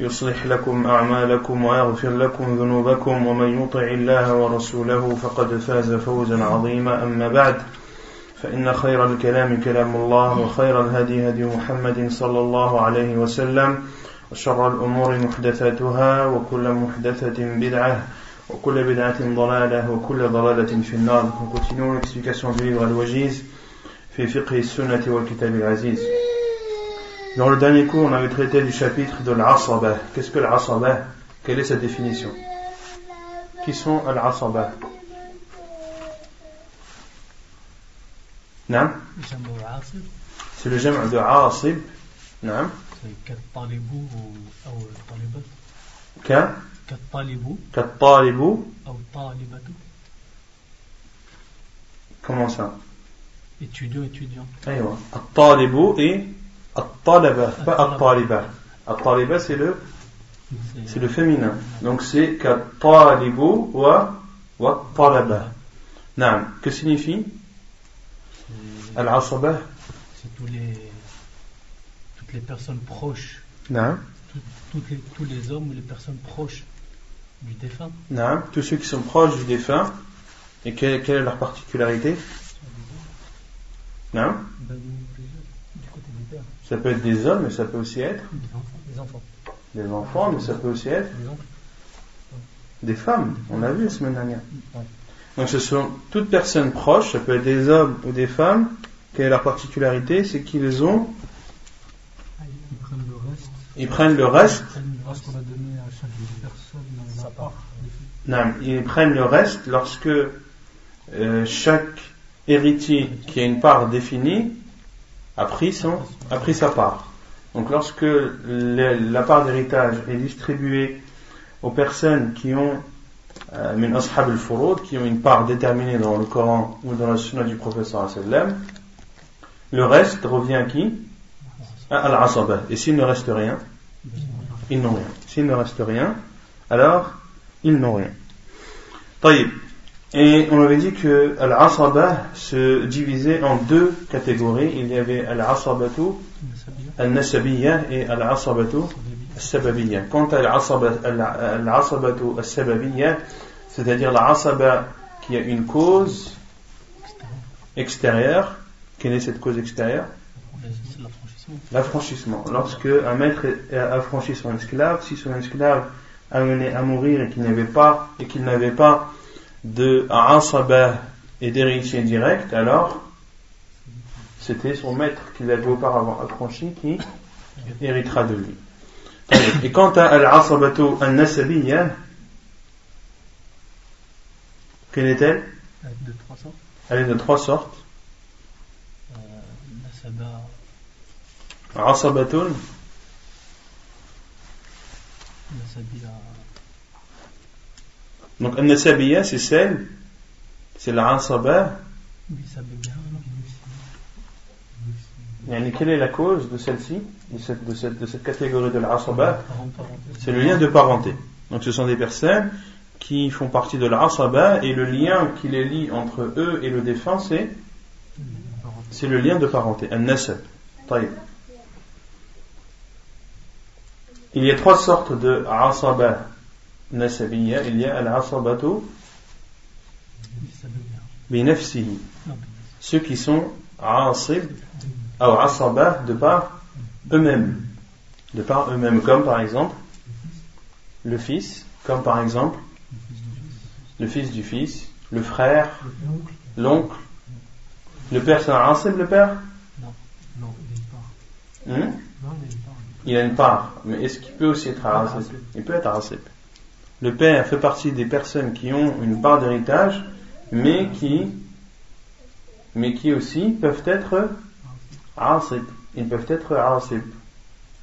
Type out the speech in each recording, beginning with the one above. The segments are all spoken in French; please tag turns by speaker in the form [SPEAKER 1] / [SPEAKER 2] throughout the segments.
[SPEAKER 1] يصلح لكم أعمالكم ويغفر لكم ذنوبكم ومن يطع الله ورسوله فقد فاز فوزا عظيما أما بعد فإن خير الكلام كلام الله وخير الهدي هدي محمد صلى الله عليه وسلم وشر الأمور محدثاتها وكل محدثة بدعة وكل بدعة ضلالة وكل ضلالة في النار. Nous continuons l'explication Al-Wajiz في فقه السنة والكتاب العزيز. Dans le dernier cours, on avait traité du chapitre de l'asaba. Qu'est-ce que l'asaba Quelle est sa définition Qui sont al-asaba Non C'est le jam' de asib. Non
[SPEAKER 2] كالطالب أو الطالبة
[SPEAKER 1] Ka
[SPEAKER 2] كالطالب
[SPEAKER 1] Kattalibu
[SPEAKER 2] أو الطالبة
[SPEAKER 1] Comment ça
[SPEAKER 2] étudiant étudiant
[SPEAKER 1] Aywa. At-talibu et at-talaba, pas at-taliba. At-taliba c'est le c'est le féminin. Donc c'est kattalibu wa wa talaba. Naam. Que signifie? Al-asaba
[SPEAKER 2] c'est tous les toutes les personnes proches
[SPEAKER 1] Naam.
[SPEAKER 2] tout- toutes les, tous les hommes ou les personnes proches du défunt
[SPEAKER 1] Naam. Tous ceux qui sont proches du défunt. Et quelle, quelle est leur particularité? Naam.
[SPEAKER 2] du côté des pères
[SPEAKER 1] Ça peut être des hommes, mais ça peut aussi être
[SPEAKER 2] des enfants.
[SPEAKER 1] Des enfants, mais ça peut aussi être
[SPEAKER 2] des
[SPEAKER 1] femmes. On a vu la semaine dernière. Donc ce sont toutes personnes proches, ça peut être des hommes ou des femmes. Quelle est leur particularité C'est qu'ils ont,
[SPEAKER 2] ils prennent le reste.
[SPEAKER 1] Ils prennent le reste,
[SPEAKER 2] ce qu'on a donné à chaque personne sa part.
[SPEAKER 1] Non, ils prennent le reste lorsque euh, chaque héritier qui a une part définie a pris, son, a pris sa part. Donc lorsque la part d'héritage est distribuée aux personnes qui ont euh, min qui ont une part déterminée dans le Coran ou dans la sunna du professeur sallam, le reste revient à qui? À Al-Asaba. Et s'il ne reste rien, ils n'ont rien. S'il ne reste rien, alors ils n'ont rien. Taïb. Et on avait dit que Al-Asaba se divisait en deux catégories. Il y avait Al-Asabatu Al-Nasabiyya et Al-Asabatu Al-Sababiyya. Quant à Al-Asaba- Al- Al-Asabatu Al-Sababiyya, c'est-à-dire l'Asaba qui a une cause extérieure, quelle est cette cause extérieure?
[SPEAKER 2] L'affranchissement.
[SPEAKER 1] Lorsque un maître a affranchi son esclave, si son esclave a mené à mourir et qu'il n'avait pas et qu'il n'avait pas de asaba et d'héritier direct, alors c'était son maître qui l'avait auparavant affranchi qui héritera de lui. Et quant à al-asabatu al-nasabiyya, quelle est-elle?
[SPEAKER 2] Avec de trois sortes.
[SPEAKER 1] Elle est de trois sortes.
[SPEAKER 2] euh, Nasaba.
[SPEAKER 1] Asabatun,
[SPEAKER 2] Nasabia
[SPEAKER 1] donc al-nasabiyya c'est celle, c'est l'asaba quelle est la cause de celle-ci, de cette, de cette, de cette catégorie de l'asaba C'est le lien de parenté. Donc ce sont des personnes qui font partie de l'asaba et le lien qui les lie entre eux et le défunt, c'est, c'est le lien de parenté, un nasab. Taïb. Il y a trois sortes de asaba Il y a al-asabatu Ceux qui sont de par eux-mêmes. De par eux-mêmes, comme par exemple le fils, comme par exemple le fils du fils, le frère, l'oncle, Le père, c'est un le père?
[SPEAKER 2] Non, il
[SPEAKER 1] a une part. Il a une part. Mais est-ce qu'il peut aussi être asib Il peut être asib. Le père fait partie des personnes qui ont une part d'héritage, mais qui, mais qui aussi peuvent être asib. Ils peuvent être asib.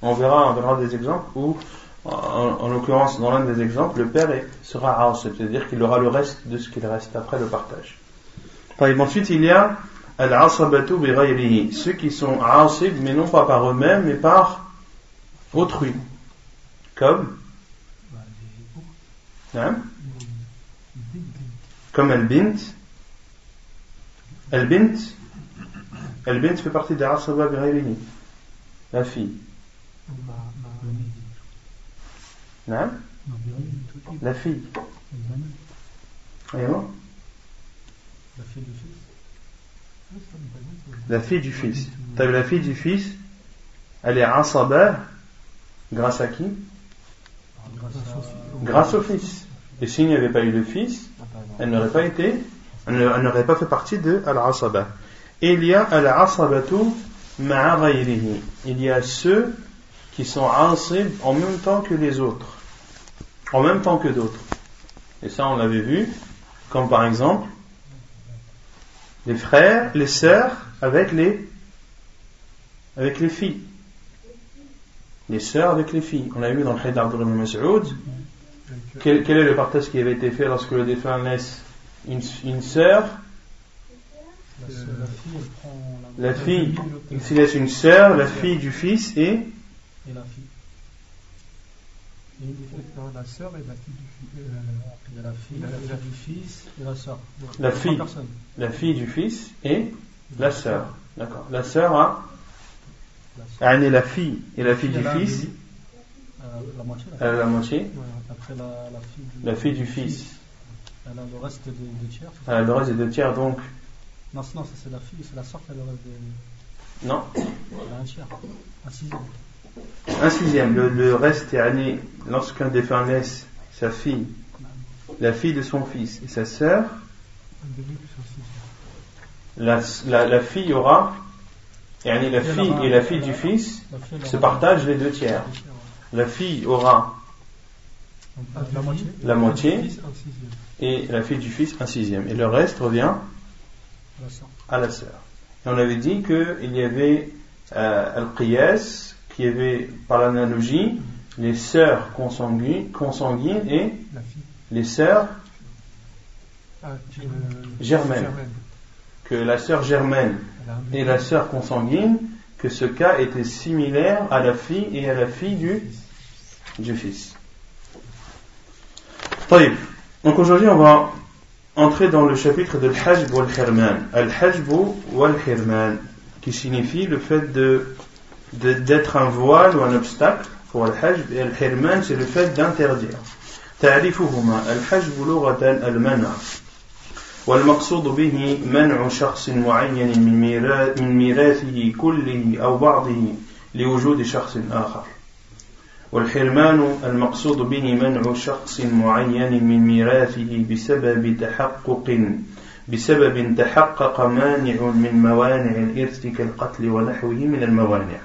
[SPEAKER 1] On verra, on verra des exemples où, en, l'occurrence, dans l'un des exemples, le père sera asib, c'est-à-dire qu'il aura le reste de ce qu'il reste après le partage. Ensuite, il y a al-asabatu bi ceux qui sont asib, mais non pas par eux-mêmes, mais par autrui. Comme? Comme al-bint. Al-bint. Al-bint fait partie des asaba bi La fille. Hein? La fille.
[SPEAKER 2] La fille du fils.
[SPEAKER 1] La fille du fils. La fille du fils? Elle est asaba grâce à qui? Grâce au fils. Et s'il n'y avait pas eu de fils, elle n'aurait pas été, elle n'aurait pas fait partie de al-asaba. Et il y a al-asabatu ma'a Il y a ceux qui sont asib en même temps que les autres. En même temps que d'autres. Et ça, on l'avait vu, comme par exemple les frères, les sœurs avec les, avec les filles. Les sœurs avec les filles. On a vu dans le hadith d'Abdul Mas'ud. Quel, quel, est le partage qui avait été fait lorsque le défunt laisse une, une sœur? La fille, il s'y laisse une sœur, la fille du fils et, et la fille.
[SPEAKER 2] La sœur et la fille du, euh, la fille, la, du fils et la sœur.
[SPEAKER 1] La fille, la fille du fils et la sœur. D'accord. La sœur a. Elle est la fille et la fille du fils.
[SPEAKER 2] La moitié.
[SPEAKER 1] Elle a la moitié.
[SPEAKER 2] Après la, fille du,
[SPEAKER 1] fils.
[SPEAKER 2] Elle a le reste des deux tiers.
[SPEAKER 1] Elle a le reste des deux tiers donc.
[SPEAKER 2] Non, non, ça c'est la fille, c'est la sœur qui a le reste des.
[SPEAKER 1] Non.
[SPEAKER 2] Elle a un tiers, un sixième.
[SPEAKER 1] Un sixième, le, le reste est année lorsqu'un défunt laisse sa fille, la fille de son fils et sa sœur, la, la, la fille aura, et la fille et la fille du fils se partagent les deux tiers. La fille aura la moitié et la fille du fils un sixième. Et le reste revient à la sœur. Et on avait dit qu'il y avait euh, al-qiyas, qui avait par l'analogie les sœurs consanguines, consanguines et les sœurs ah, germaines. Que la sœur germaine et la sœur consanguine, que ce cas était similaire à la fille et à la fille du, du fils. Donc aujourd'hui on va entrer dans le chapitre de Al-Hajb wal-Hirman. Al-Hajb wal-Hirman, qui signifie le fait de d'être un voile ou un obstacle pour le hajj et le hirman c'est le fait d'interdire تعريفهما الحجب لغة المنع والمقصود به منع شخص معين من ميراثه كله أو بعضه لوجود شخص آخر والحرمان المقصود به منع شخص معين من ميراثه بسبب تحقق بسبب تحقق مانع من موانع الإرث كالقتل ونحوه من الموانع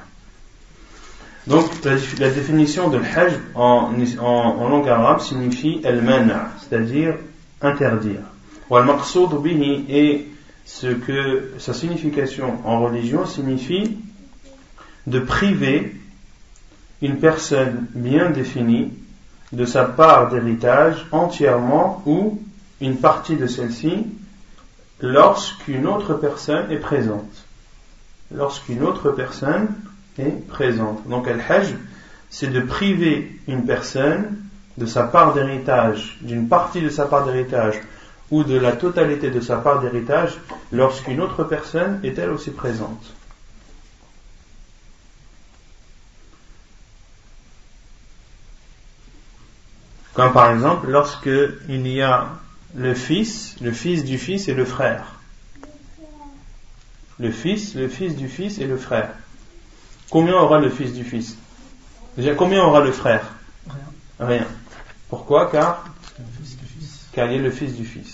[SPEAKER 1] Donc la, définition de l'hajj en, en, langue arabe signifie al-mana, c'est-à-dire interdire. Et ce que sa signification en religion signifie de priver une personne bien définie de sa part d'héritage entièrement ou une partie de celle-ci lorsqu'une autre personne est présente. Lorsqu'une autre personne est présente. Donc al-hajj, c'est de priver une personne de sa part d'héritage, d'une partie de sa part d'héritage ou de la totalité de sa part d'héritage lorsqu'une autre personne est elle aussi présente. Comme par exemple lorsque il y a le fils, le fils du fils et le frère. Le fils, le fils du fils et le frère. Combien aura le fils du fils? Déjà, combien aura le frère?
[SPEAKER 2] Rien.
[SPEAKER 1] Rien. Pourquoi? Car Car il est le fils du fils.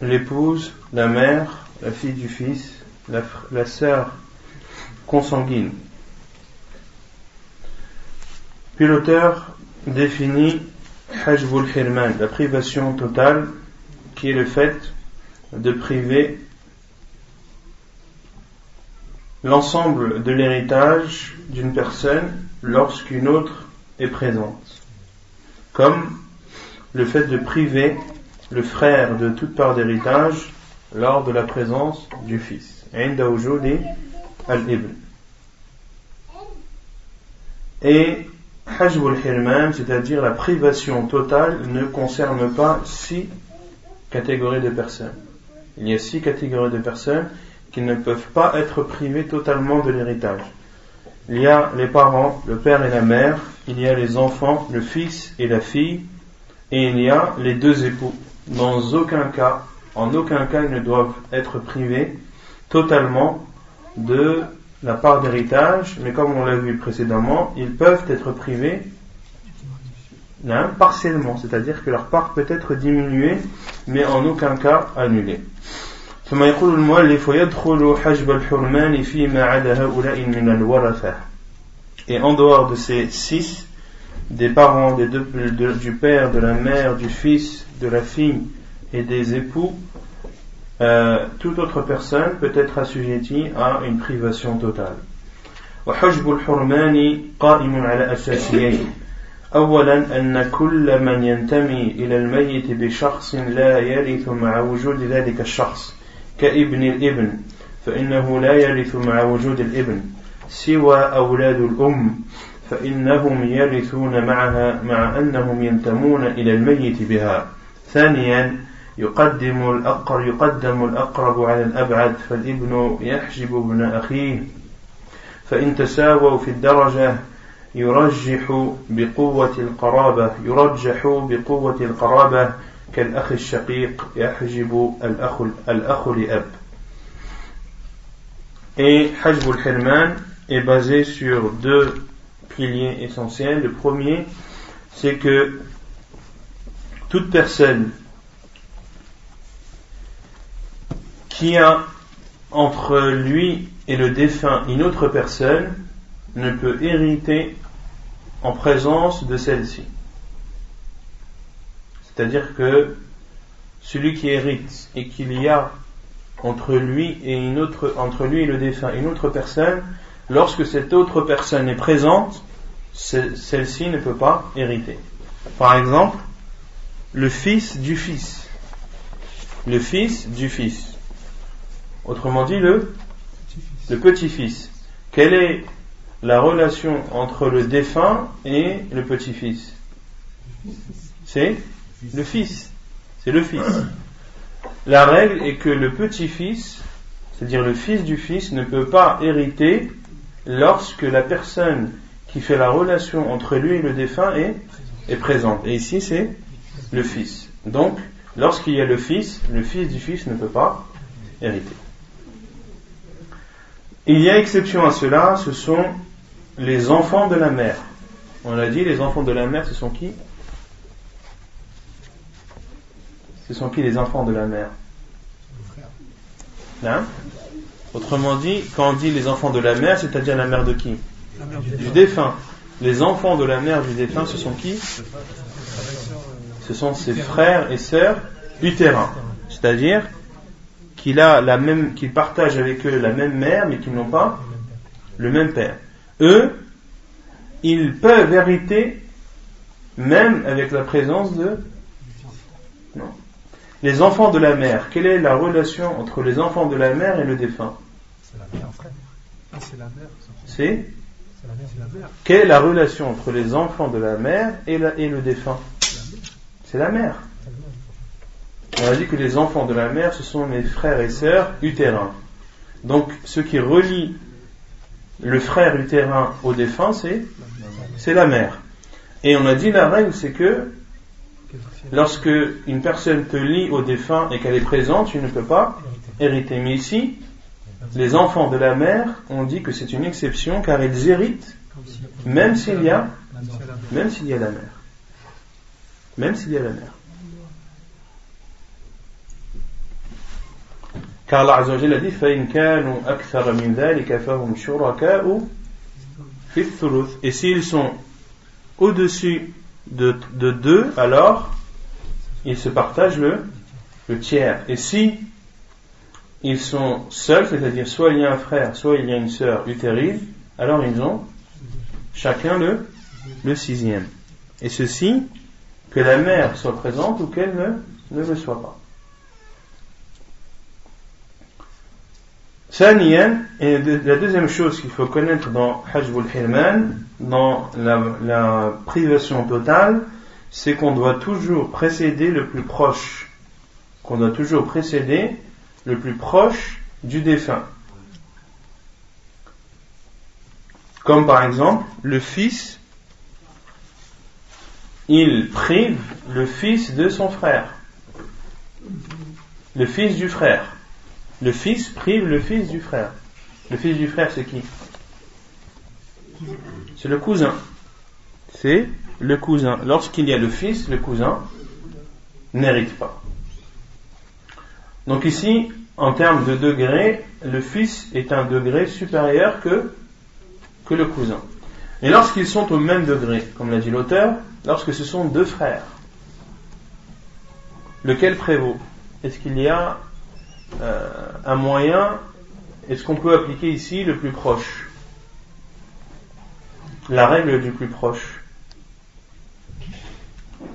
[SPEAKER 1] l'épouse, la mère, la fille du fils, la, sœur consanguine. Puis l'auteur définit Hajbul la privation totale, qui est le fait de priver l'ensemble de l'héritage d'une personne lorsqu'une autre est présente. Comme le fait de priver le frère de toute part d'héritage lors de la présence du fils. Et Hajbul Hirman, c'est-à-dire la privation totale, ne concerne pas six catégories de personnes. Il y a six catégories de personnes qui ne peuvent pas être privées totalement de l'héritage. Il y a les parents, le père et la mère, il y a les enfants, le fils et la fille, et il y a les deux époux. Dans aucun cas, en aucun cas, ils ne doivent être privés totalement de la part d'héritage, mais comme on l'a vu précédemment, ils peuvent être privés partiellement, c'est-à-dire que leur part peut être diminuée, mais en aucun cas annulée. Et en dehors de ces six, des parents, des deux, du père, de la mère, du fils, de la fille et des époux, euh, toute autre personne peut être assujettie à une privation totale. وحجب الحرمان قائم على أساسيين أولا أن كل من ينتمي إلى الميت بشخص لا يرث مع وجود ذلك الشخص كابن الابن فإنه لا يرث مع وجود الابن سوى أولاد الأم فإنهم يرثون معها مع أنهم ينتمون إلى الميت بها ثانيا يقدم الأقر يقدم الأقرب على الأبعد فالابن يحجب ابن أخيه. فإن تساووا في الدرجة يرجح بقوة القرابة يرجح بقوة القرابة. كالأخ الشقيق يحجب الأخ الأخ لأب. Et Hajb al-Hirman est basé sur deux piliers essentiels. Le premier, c'est que toute personne qui a entre lui et le défunt une autre personne ne peut hériter en présence de celle-ci. C'est-à-dire que celui qui hérite et qu'il y a entre lui et une autre, entre lui et le défunt une autre personne, lorsque cette autre personne est présente, celle-ci ne peut pas hériter. Par exemple, le fils du fils. Le fils du fils. Autrement dit, le, le petit-fils. Quelle est la relation entre le défunt et le petit-fils? C'est le fils. C'est le fils. La règle est que le petit-fils, c'est-à-dire le fils du fils, ne peut pas hériter lorsque la personne qui fait la relation entre lui et le défunt est, est présente. Et ici, c'est le fils. Donc, lorsqu'il y a le fils, le fils du fils ne peut pas hériter. Il y a exception à cela, ce sont les enfants de la mère. On a dit, les enfants de la mère, ce sont qui? Ce sont qui les enfants de la mère? Hein? Autrement dit, quand on dit les enfants de la mère, c'est-à-dire la mère de qui? Du défunt. Les enfants de la mère du défunt, ce sont qui? Ce sont ses frères et sœurs utérins. C'est-à-dire qu'il a la même, qu'il partage avec eux la même mère, mais qu'ils n'ont pas le même père. Eux, ils peuvent hériter même avec la présence de non. Les enfants de la mère, quelle est la relation entre les enfants de la mère et le défunt C'est la mère, C'est la mère. C'est Quelle est la relation entre les enfants de la mère et, et le défunt C'est la mère. On a dit que les enfants de la mère, ce sont mes frères et sœurs utérins. Donc, ce qui relie le frère utérin au défunt, c'est, la mère. Et on a dit la règle, c'est que lorsque une personne te lie au défunt et qu'elle est présente, tu ne peux pas hériter. Mais ici, les enfants de la mère, ont dit que c'est une exception car ils héritent même s'il y a, même s'il y a la mère. Même s'il y a la mère. Car Allah a dit Et s'ils sont au-dessus de, de deux, alors ils se partagent le, tiers. Et si ils sont seuls, c'est-à-dire soit il y a un frère, soit il y a une sœur utérine, alors ils ont chacun le, le sixième. Et ceci, que la mère soit présente ou qu'elle ne, le soit pas. et la deuxième chose qu'il faut connaître dans Hajjul Hirman, dans la, la privation totale, c'est qu'on doit toujours précéder le plus proche. Qu'on doit toujours précéder le plus proche du défunt. Comme par exemple, le fils, il prive le fils de son frère. Le fils du frère. Le fils prive le fils du frère. Le fils du frère, c'est qui? C'est le cousin. C'est le cousin. Lorsqu'il y a le fils, le cousin n'hérite pas. Donc ici, en termes de degré, le fils est un degré supérieur que que le cousin. Et lorsqu'ils sont au même degré, comme l'a dit l'auteur, lorsque ce sont deux frères, lequel prévaut? Est-ce qu'il y a euh, un moyen? Est-ce qu'on peut appliquer ici le plus proche? La règle du plus proche.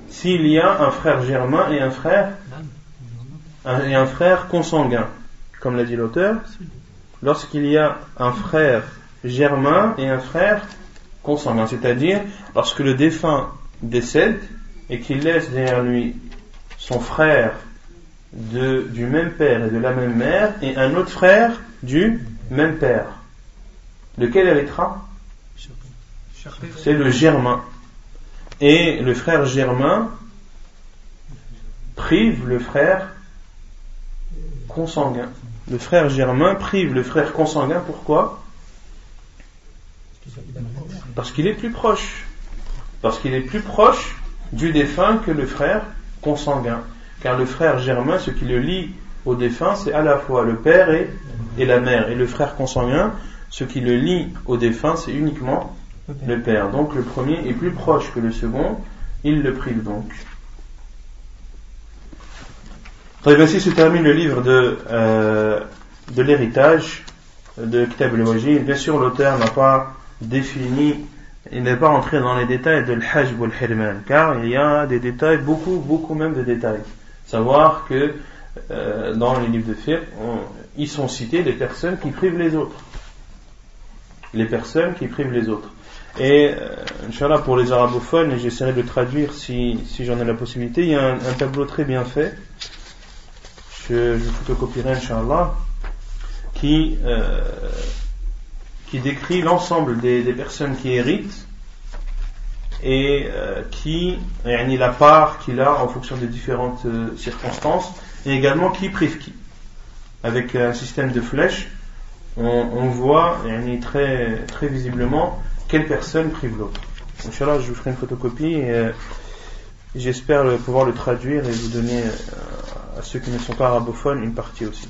[SPEAKER 1] S'il y a un frère germain et un frère et un frère consanguin, comme l'a dit l'auteur, lorsqu'il y a un frère germain et un frère consanguin. C'est-à-dire, lorsque le défunt décède et qu'il laisse derrière lui son frère de, du même père et de la même mère et un autre frère du même père. Lequel héritera C'est le germain. Et le frère germain prive le frère consanguin. Le frère germain prive le frère consanguin, pourquoi? Parce qu'il est plus proche. Parce qu'il est plus proche du défunt que le frère consanguin. Car le frère germain, ce qui le lie au défunt, c'est à la fois le père et, la mère. Et le frère consanguin, ce qui le lie au défunt, c'est uniquement le père. Donc le premier est plus proche que le second, il le prive donc. Ainsi se termine le livre de, euh, de l'héritage de Kitab al Bien sûr, l'auteur n'a pas défini, il n'est pas entré dans les détails de l'hajj ou car il y a des détails, beaucoup, beaucoup même de détails. Savoir que euh, dans les livres de fiqh, ils sont cités des personnes qui privent les autres. Les personnes qui privent les autres. Et, euh, Inch'Allah, pour les arabophones, et j'essaierai de traduire si, si j'en ai la possibilité, il y a un, tableau très bien fait. Je, je photocopierai, Inch'Allah, qui euh, qui décrit l'ensemble des, personnes qui héritent et euh, qui a la part qu'il a en fonction des différentes euh, circonstances et également qui prive qui. Avec un système de flèches, on, voit très, très visiblement quelle personne prive l'autre. Inch'Allah, je vous ferai une photocopie et euh, j'espère pouvoir le traduire et vous donner à ceux qui ne sont pas arabophones une partie aussi.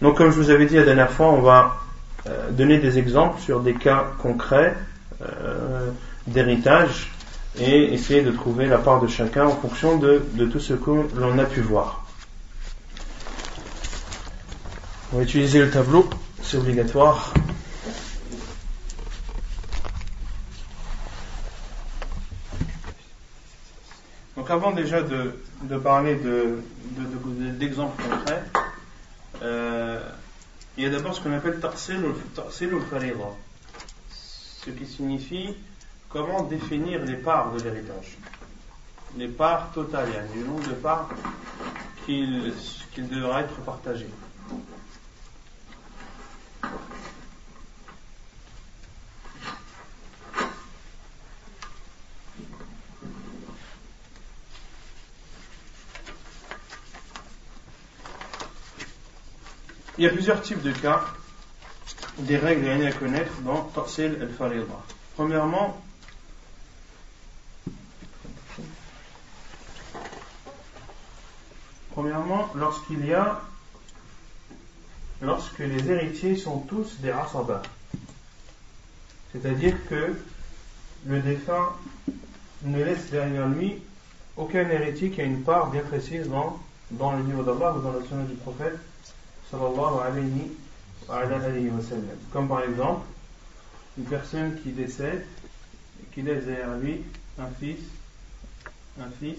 [SPEAKER 1] Donc comme je vous avais dit la dernière fois, on va euh, donner des exemples sur des cas concrets euh, d'héritage et essayer de trouver la part de chacun en fonction de, tout ce que l'on a pu voir. On va utiliser le tableau, c'est obligatoire. Donc avant déjà de, parler d'exemples de, concrets, euh, il y a d'abord ce qu'on appelle ta'sil al ce qui signifie comment définir les parts de l'héritage. Les parts totales, du nombre de parts qu'il devra être partagé. Il y a plusieurs types de cas, des règles à connaître dans Ta'sil al-Farida. Premièrement, premièrement, lorsqu'il y a, lorsque les héritiers sont tous des asaba, c'est-à-dire que le défunt ne laisse derrière lui aucun héritier qui a une part bien précise dans, dans le livre d'Allah ou dans la sunna du prophète sallallahu alayhi wa, sallam. Comme par exemple, une personne qui décède et qui laisse derrière lui un fils, un fils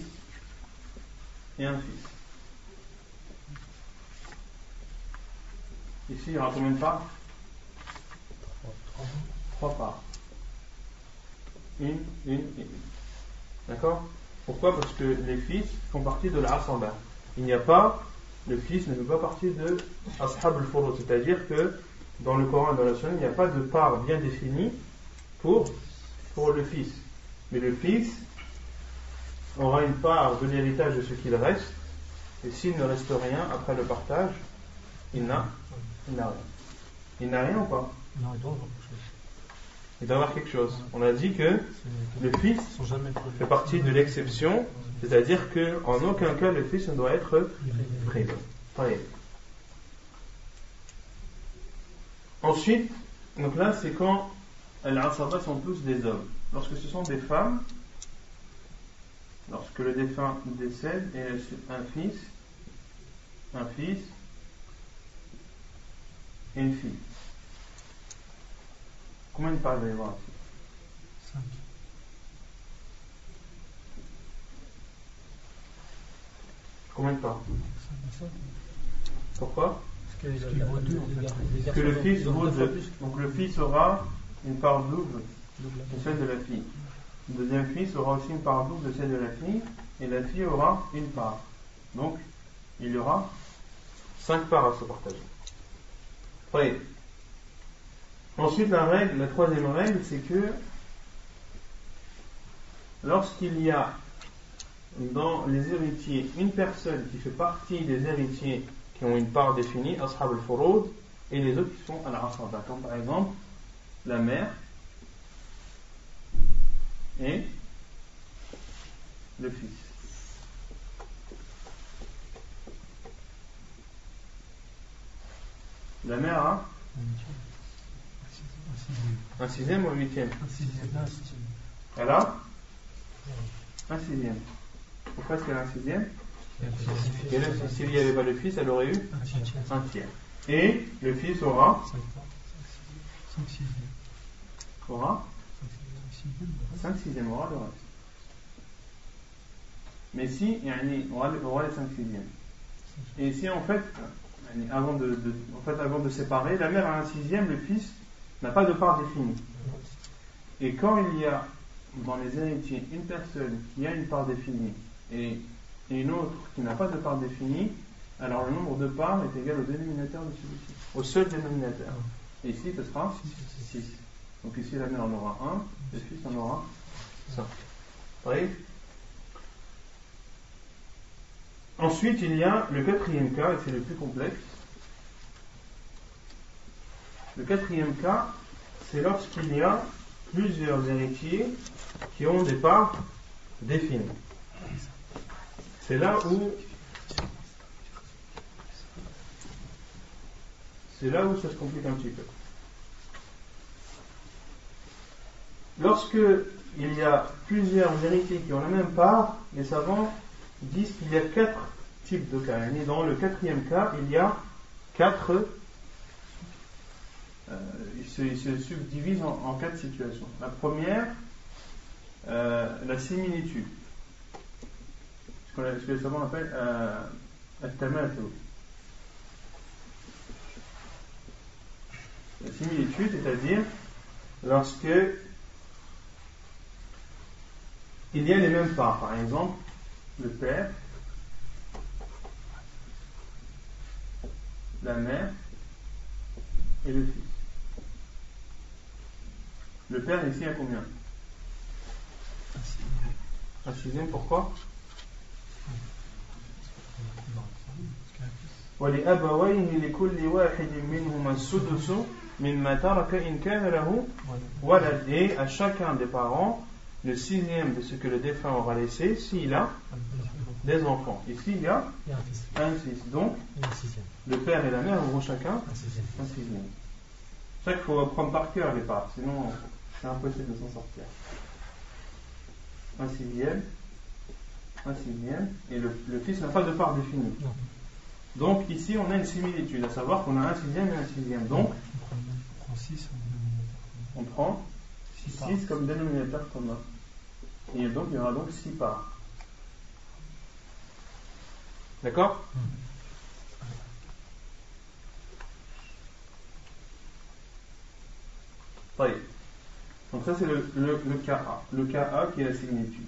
[SPEAKER 1] et un fils. Ici, il y aura combien de parts Trois parts. Une, une et une. D'accord? Pourquoi? Parce que les fils font partie de la Il n'y a pas le fils ne fait pas partie de Ashab al c'est-à-dire que dans le Coran et dans la Sunna, il n'y a pas de part bien définie pour, le fils. Mais le fils aura une part de l'héritage de ce qu'il reste, et s'il ne reste rien après le partage, il n'a rien. Il n'a rien ou pas?
[SPEAKER 2] Il.
[SPEAKER 1] Il doit avoir quelque chose. On a dit que le fils fait partie de l'exception c'est-à-dire qu'en aucun cas le fils ne doit être privé. Ensuite, donc là c'est quand les asaba sont tous des hommes. Lorsque ce sont des femmes, lorsque le défunt décède et un fils, un fils et une fille. Combien de parts il va y avoir Cinq. Combien de temps Pourquoi Parce que le fils vaut deux. Donc le fils aura une part double de celle de la fille. Le deuxième fils aura aussi une part double de celle de la fille. Et la fille aura une part. Donc il y aura cinq parts à se partager. Oui. Ensuite, la règle, la troisième règle, c'est que lorsqu'il y a dans les héritiers une personne qui fait partie des héritiers qui ont une part définie, ashab al-furud, et les autres qui sont à la asaba, comme par exemple la mère et le fils. La mère a un sixième ou un huitième? Un sixième. Elle a un sixième. Pourquoi est-ce qu'elle a un sixième? S'il n'y avait pas le fils, elle aurait eu un tiers. Et le fils aura aura 5 sixièmes, aura le reste. Mais si, on aura les 5 sixièmes. Et ici, en fait, avant de, en fait, avant de séparer, la mère a un sixième, le fils n'a pas de part définie. Et quand il y a dans les héritiers une personne qui a une part définie et, une autre qui n'a pas de part définie, alors le nombre de parts est égal au dénominateur de celui-ci, au seul dénominateur. Et ici, ce sera 6. Donc ici, la mère en aura 1, le fils en aura 5. Oui Ensuite, il y a le quatrième cas, et c'est le plus complexe. Le quatrième cas, c'est lorsqu'il y a plusieurs héritiers qui ont des parts définies. C'est là où c'est là où ça se complique un petit peu. Lorsque il y a plusieurs héritiers qui ont la même part, les savants disent qu'il y a quatre types de cas. Et dans le quatrième cas, il y a quatre. Se, subdivise en, quatre situations. La première, euh, la similitude ce que les savants euh, La similitude, c'est-à-dire lorsque il y a les mêmes parts, par exemple, le père, la mère et le fils. Le père ici a combien Un sixième, pourquoi ولأبويه لكل واحد منهما السدس مما ترك إن كان له ولد et à chacun des parents le sixième de ce que le défunt aura laissé s'il a des enfants. Ici, il y a un fils. Donc, le père et la mère auront chacun un sixième. C'est ça qu'il faut apprendre par cœur les parts, sinon c'est impossible de s'en sortir. Un sixième, un sixième, et le, le fils n'a pas de part définie. Donc ici, on a une similitude, à savoir qu'on a un sixième et un sixième. Donc, on prend 6 comme dénominateur commun. Et donc, il y aura donc 6 parts. D'accord? Donc ça c'est le, le, cas A. Le cas A qui est la similitude.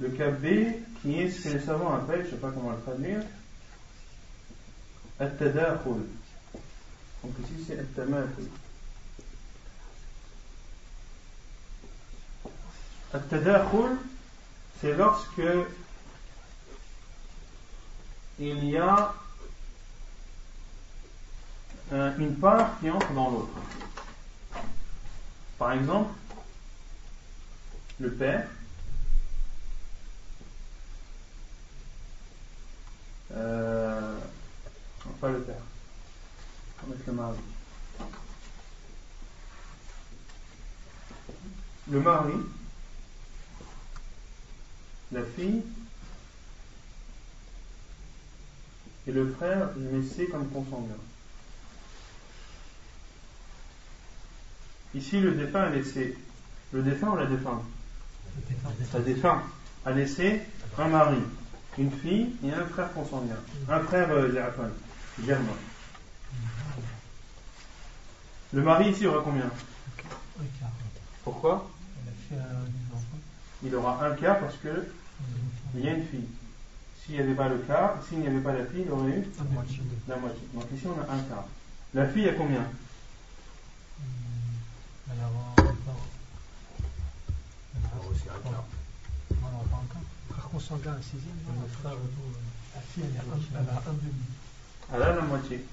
[SPEAKER 1] Le cas B qui est ce que les savants appellent, je ne sais pas comment le traduire, At-tadakhul. Donc ici c'est At-tamakhul. At-tadakhul, c'est lorsque il y a euh, une part qui entre dans l'autre. Par exemple, le père euh, pas le père. On va mettre le mari. Le mari, la fille et le frère laissé comme consanguin. Ici, le défunt a laissé. Le défunt ou la défunte La défunt a laissé un mari, une fille et un frère consanguin. Un frère euh, germain. Le mari ici aura combien? Pourquoi? Il aura un quart parce que il y a une fille. S'il n'y avait pas le quart, s'il n'y avait pas la fille, il aurait eu la moitié. Donc ici on a un quart. La fille a combien?
[SPEAKER 2] Elle elle a
[SPEAKER 1] la moitié.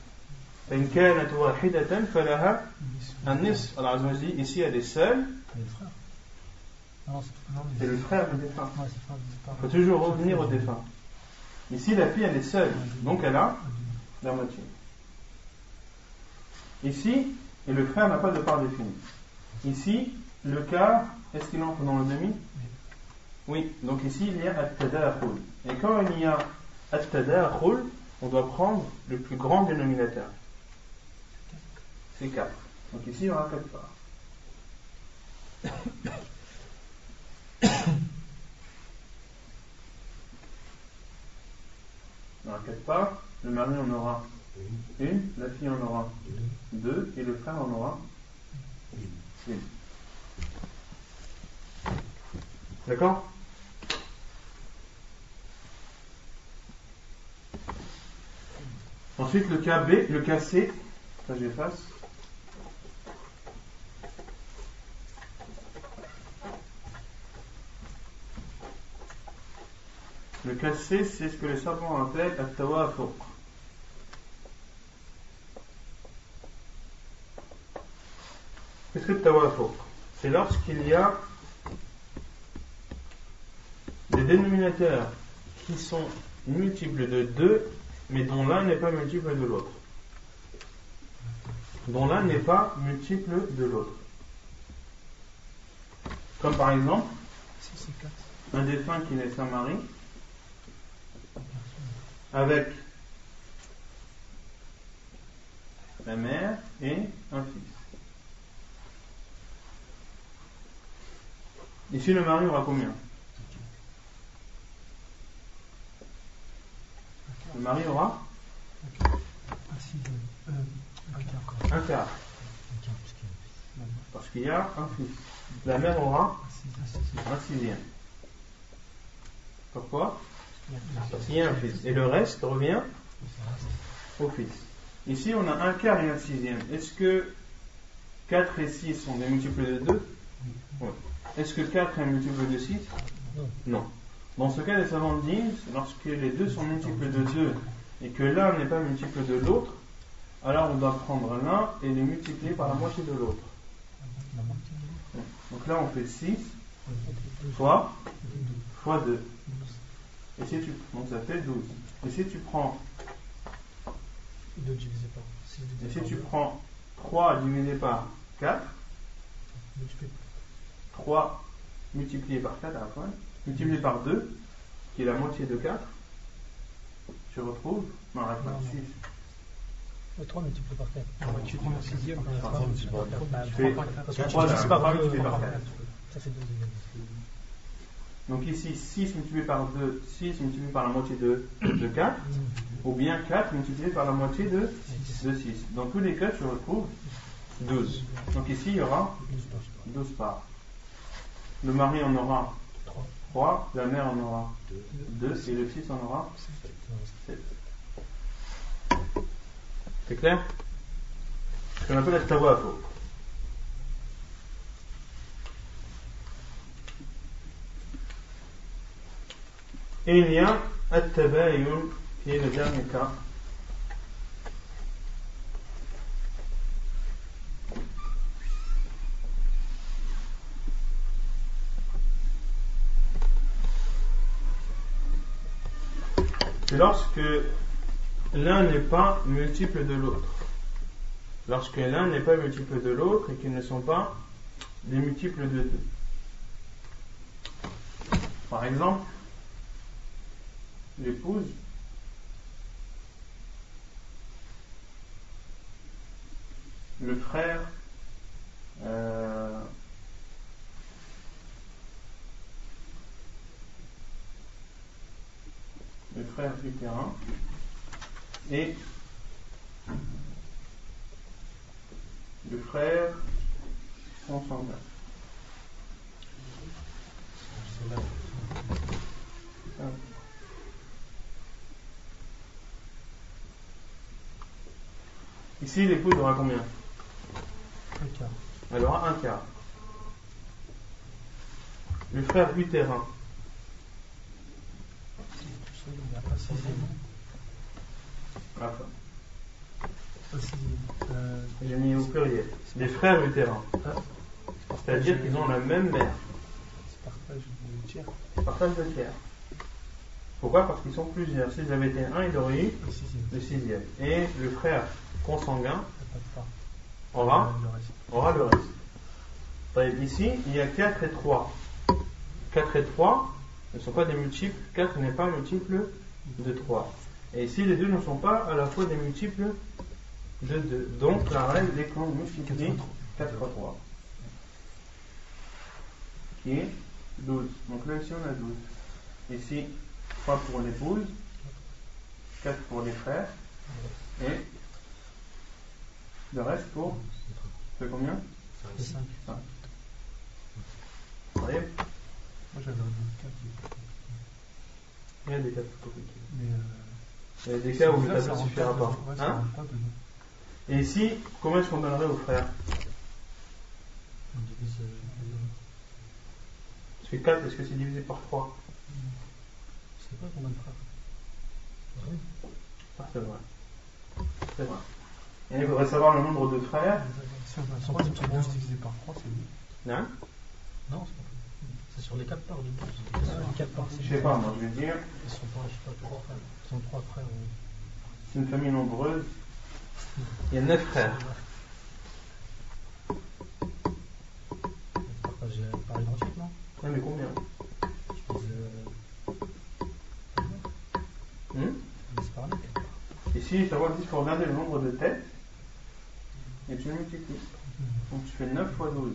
[SPEAKER 1] Ici, elle est seule. C'est le frère du défunt. Il faut toujours revenir au défunt. Ici, la fille, elle est seule. Donc, elle a la moitié. Ici, et le frère n'a pas de part définie. Ici, le quart, est-ce qu'il entre dans le demi? Oui donc ici il y a at-tadakhul et quand il y a at-tadakhul on doit prendre le plus grand dénominateur. C'est 4. Donc ici, il y aura 4 parts. Il y aura 4 parts. Le mari en aura une, la fille en aura deux, et le frère en aura une. D'accord? Ensuite, le cas B, le cas C, ça j'efface. Le cas C, c'est ce que les savants appellent at-tawafuq. Qu'est-ce que tawafuq C'est lorsqu'il y a des dénominateurs qui sont multiples de 2 mais dont l'un n'est pas multiple de l'autre. Dont l'un n'est pas multiple de l'autre. Comme par exemple, un défunt qui laisse un mari avec la mère et un fils. Ici, le mari aura combien? Le mari aura un quart. Parce qu'il y a un fils. La mère aura un sixième. Pourquoi Parce qu'il y a un fils. Et le reste revient au fils. Ici, on a un quart et un sixième. Est-ce que 4 et 6 sont des multiples de 2 oui. Est-ce que 4 est un multiple de 6 Non. Dans ce cas, les savants disent, lorsque les deux sont multiples de 2 et que l'un n'est pas multiple de l'autre, alors on doit prendre l'un et le multiplier par la moitié de l'autre. Donc là on fait 6 fois, fois 2. Et si tu, donc ça fait 12. Et si tu prends
[SPEAKER 2] 2 divisé par
[SPEAKER 1] et si tu prends 3 divisé par 4, 3 multiplié par 4 à la fin, multiplié par 2, qui est la moitié de 4, tu retrouves, non, la fin 6.
[SPEAKER 2] 3 multiplié par 4. La moitié du sixième.
[SPEAKER 1] Tu fais 3 divisé par 4.
[SPEAKER 2] Ça fait 2
[SPEAKER 1] Donc ici, 6 multiplié par 2, 6 multiplié par la moitié de, de 4, ou bien 4 multiplié par la moitié de, de 6. Dans tous les cas, tu retrouves 12. Donc ici, il y aura 12 parts. Le mari en aura 3, la mère en aura 2, et le fils en aura 7. C'est clair? Ce qu'on appelle la tawafo. Et il y a at-tabayun qui est le dernier cas. Lorsque l'un n'est pas multiple de l'autre. Lorsque l'un n'est pas multiple de l'autre et qu'ils ne sont pas des multiples de deux. Par exemple, l'épouse le frère euh, le frère terrain et le frère consanguin. Ici, l'épouse aura combien?
[SPEAKER 2] Un quart.
[SPEAKER 1] Elle aura un quart. Le frère utérin.
[SPEAKER 2] Il n'y a pas sixième.
[SPEAKER 1] Enfin,
[SPEAKER 2] Pas sixième. Euh,
[SPEAKER 1] j'ai mis au pluriel. Les frères utérins.
[SPEAKER 2] ah,
[SPEAKER 1] C'est-à-dire qu'ils ont la même mère. Ils partagent le tiers. Pourquoi? Parce qu'ils sont plusieurs. S'ils avaient été un, il aurait eu
[SPEAKER 2] Le sixième.
[SPEAKER 1] Et le frère consanguin
[SPEAKER 2] Il
[SPEAKER 1] aura, aura le reste. Ici, il y a 4 et 3. 4 et 3 ne sont pas des multiples. 4 n'est pas un multiple de 3. Et ici, les deux ne sont pas à la fois des multiples de 2. Donc, la règle est qu'on multiplie 4 fois 3. Qui est 12. Donc là, ici, on a 12. Ici, 3 pour l'épouse, 4 pour les frères, et le reste pour. Fait combien?
[SPEAKER 2] C'est 5.
[SPEAKER 1] Vous voyez?
[SPEAKER 2] Moi j'avais un 4.
[SPEAKER 1] Il y a des cas plus compliqués.
[SPEAKER 2] Mais. Euh,
[SPEAKER 1] Il y a des cas où le tableau ne suffira
[SPEAKER 2] dedans.
[SPEAKER 1] pas.
[SPEAKER 2] Ouais,
[SPEAKER 1] Hein
[SPEAKER 2] pas.
[SPEAKER 1] Et ici, comment est-ce qu'on donnerait aux frères
[SPEAKER 2] On divise. euh,
[SPEAKER 1] Parce que 4, est-ce que c'est divisé par 3
[SPEAKER 2] Je sais pas combien de frères. Ah oui.
[SPEAKER 1] Ah, c'est vrai. C'est vrai. Et il faudrait savoir le nombre de frères.
[SPEAKER 2] Si on a 3, c'est 12 divisé par 3, c'est 8.
[SPEAKER 1] Hein?
[SPEAKER 2] Non, c'est pas sur les 4 parts de 12. Sur les 4 parts, c'est
[SPEAKER 1] Je sais pas, moi je vais dire,
[SPEAKER 2] Ils sont pas, je sais pas, 3 frères. Ils sont 3 frères. oui.
[SPEAKER 1] c'est une famille nombreuse. Il y a 9 frères.
[SPEAKER 2] Partagent euh, par identique, non?
[SPEAKER 1] Ouais, mais combien?
[SPEAKER 2] Je dis. Euh,
[SPEAKER 1] Hum. Ici, savoir il faut regarder le nombre de têtes et tu le multiplies. Donc tu fais 9 fois 12.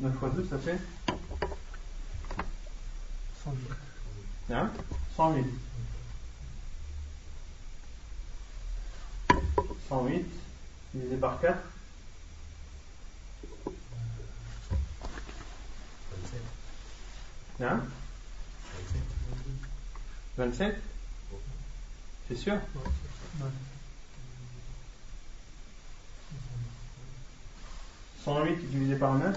[SPEAKER 1] 9 fois 12, ça fait
[SPEAKER 2] 108.
[SPEAKER 1] hein? 108. 108 divisé par 4. Hein? 27 C'est sûr?
[SPEAKER 2] Ouais.
[SPEAKER 1] 108 divisé par 9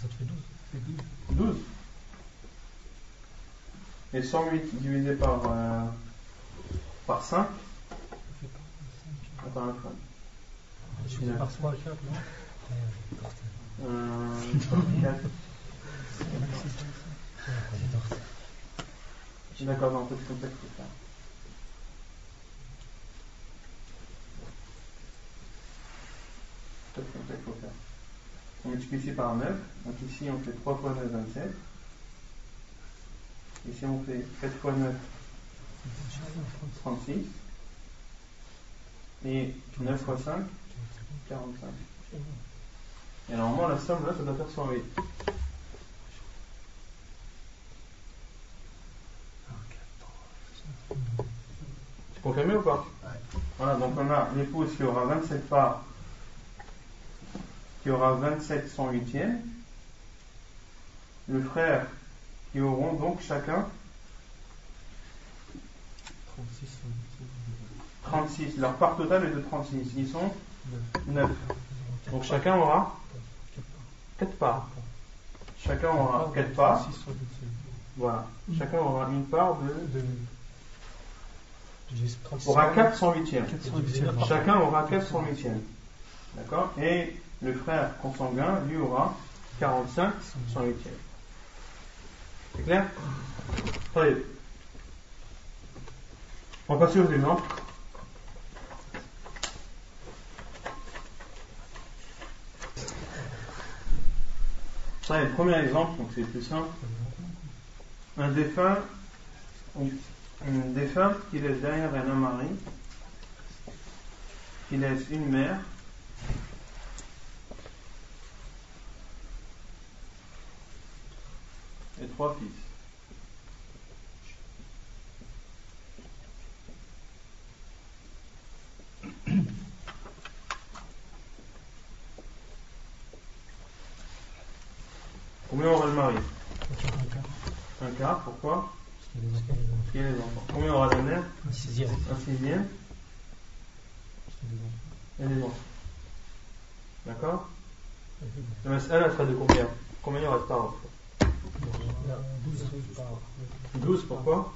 [SPEAKER 2] Ça te fait 12.
[SPEAKER 1] 12. Et 108 divisé par, euh, par 5. Attends un peu.
[SPEAKER 2] Divisé par 3, 4, non?
[SPEAKER 1] Euh, 4. D'accord, non, peut-être comme ça qu'il faut faire. Peut-être comme ça qu'il faut faire. On multiplie ici par 9. Donc ici, on fait 3 fois 9, 27. Ici, on fait 4 fois 9, 36. Et 9 fois 5, 45. Et normalement, la somme là, ça doit faire 108. Tu confirmes ou pas? Voilà, donc on a l'épouse qui aura 27 parts, qui aura 27 108e. Le frère qui auront donc chacun 36. Leur part totale est de 36. Ils sont 9. Donc chacun aura 4 parts. Chacun aura 4 parts. Voilà. Chacun aura une part de. aura 4 108e. Chacun aura 4 108e. D'accord? Et le frère consanguin, lui, aura 45 108e. C'est clair? Bien. On va passer aux exemples. Ça, le premier exemple, donc c'est plus simple. Un défunt, une défunte qui laisse derrière un mari, qui laisse une mère, et trois fils. Combien aura le mari? Un quart, pourquoi? Parce qu'il y a les enfants. Combien aura la mère?
[SPEAKER 2] Un sixième.
[SPEAKER 1] Un sixième. Et les enfants. D'accord? La mas'ala sera de combien? Combien il restera 12, pourquoi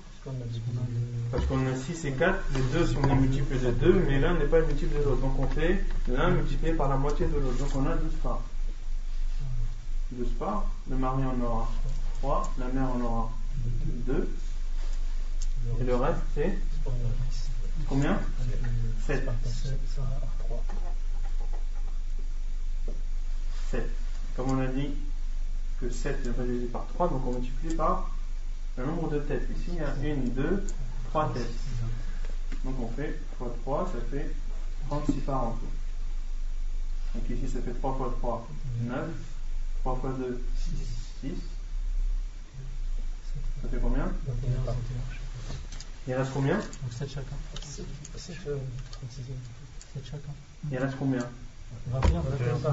[SPEAKER 1] Parce qu'on a 6 et 4, les deux sont des multiples de 2, mais l'un n'est pas le multiple de l'autre. Donc on fait l'un multiplié par la moitié de l'autre. Donc on a 12 parts. 12 parts, le mari en aura 3, la mère en aura 2, et le reste c'est combien 7. 7. Comme on a dit que 7 est divisé par 3, donc on multiplie par le nombre de têtes. Ici il y a 1, 2, 3 têtes. Donc on fait x 3, ça fait 36 parts en tout. Donc ici ça fait 3 x 3, 9. 3 fois 2, 6. Ça fait combien? Il reste combien? Donc
[SPEAKER 2] 7 chacun. 7, 36 7 chacun.
[SPEAKER 1] Il reste combien?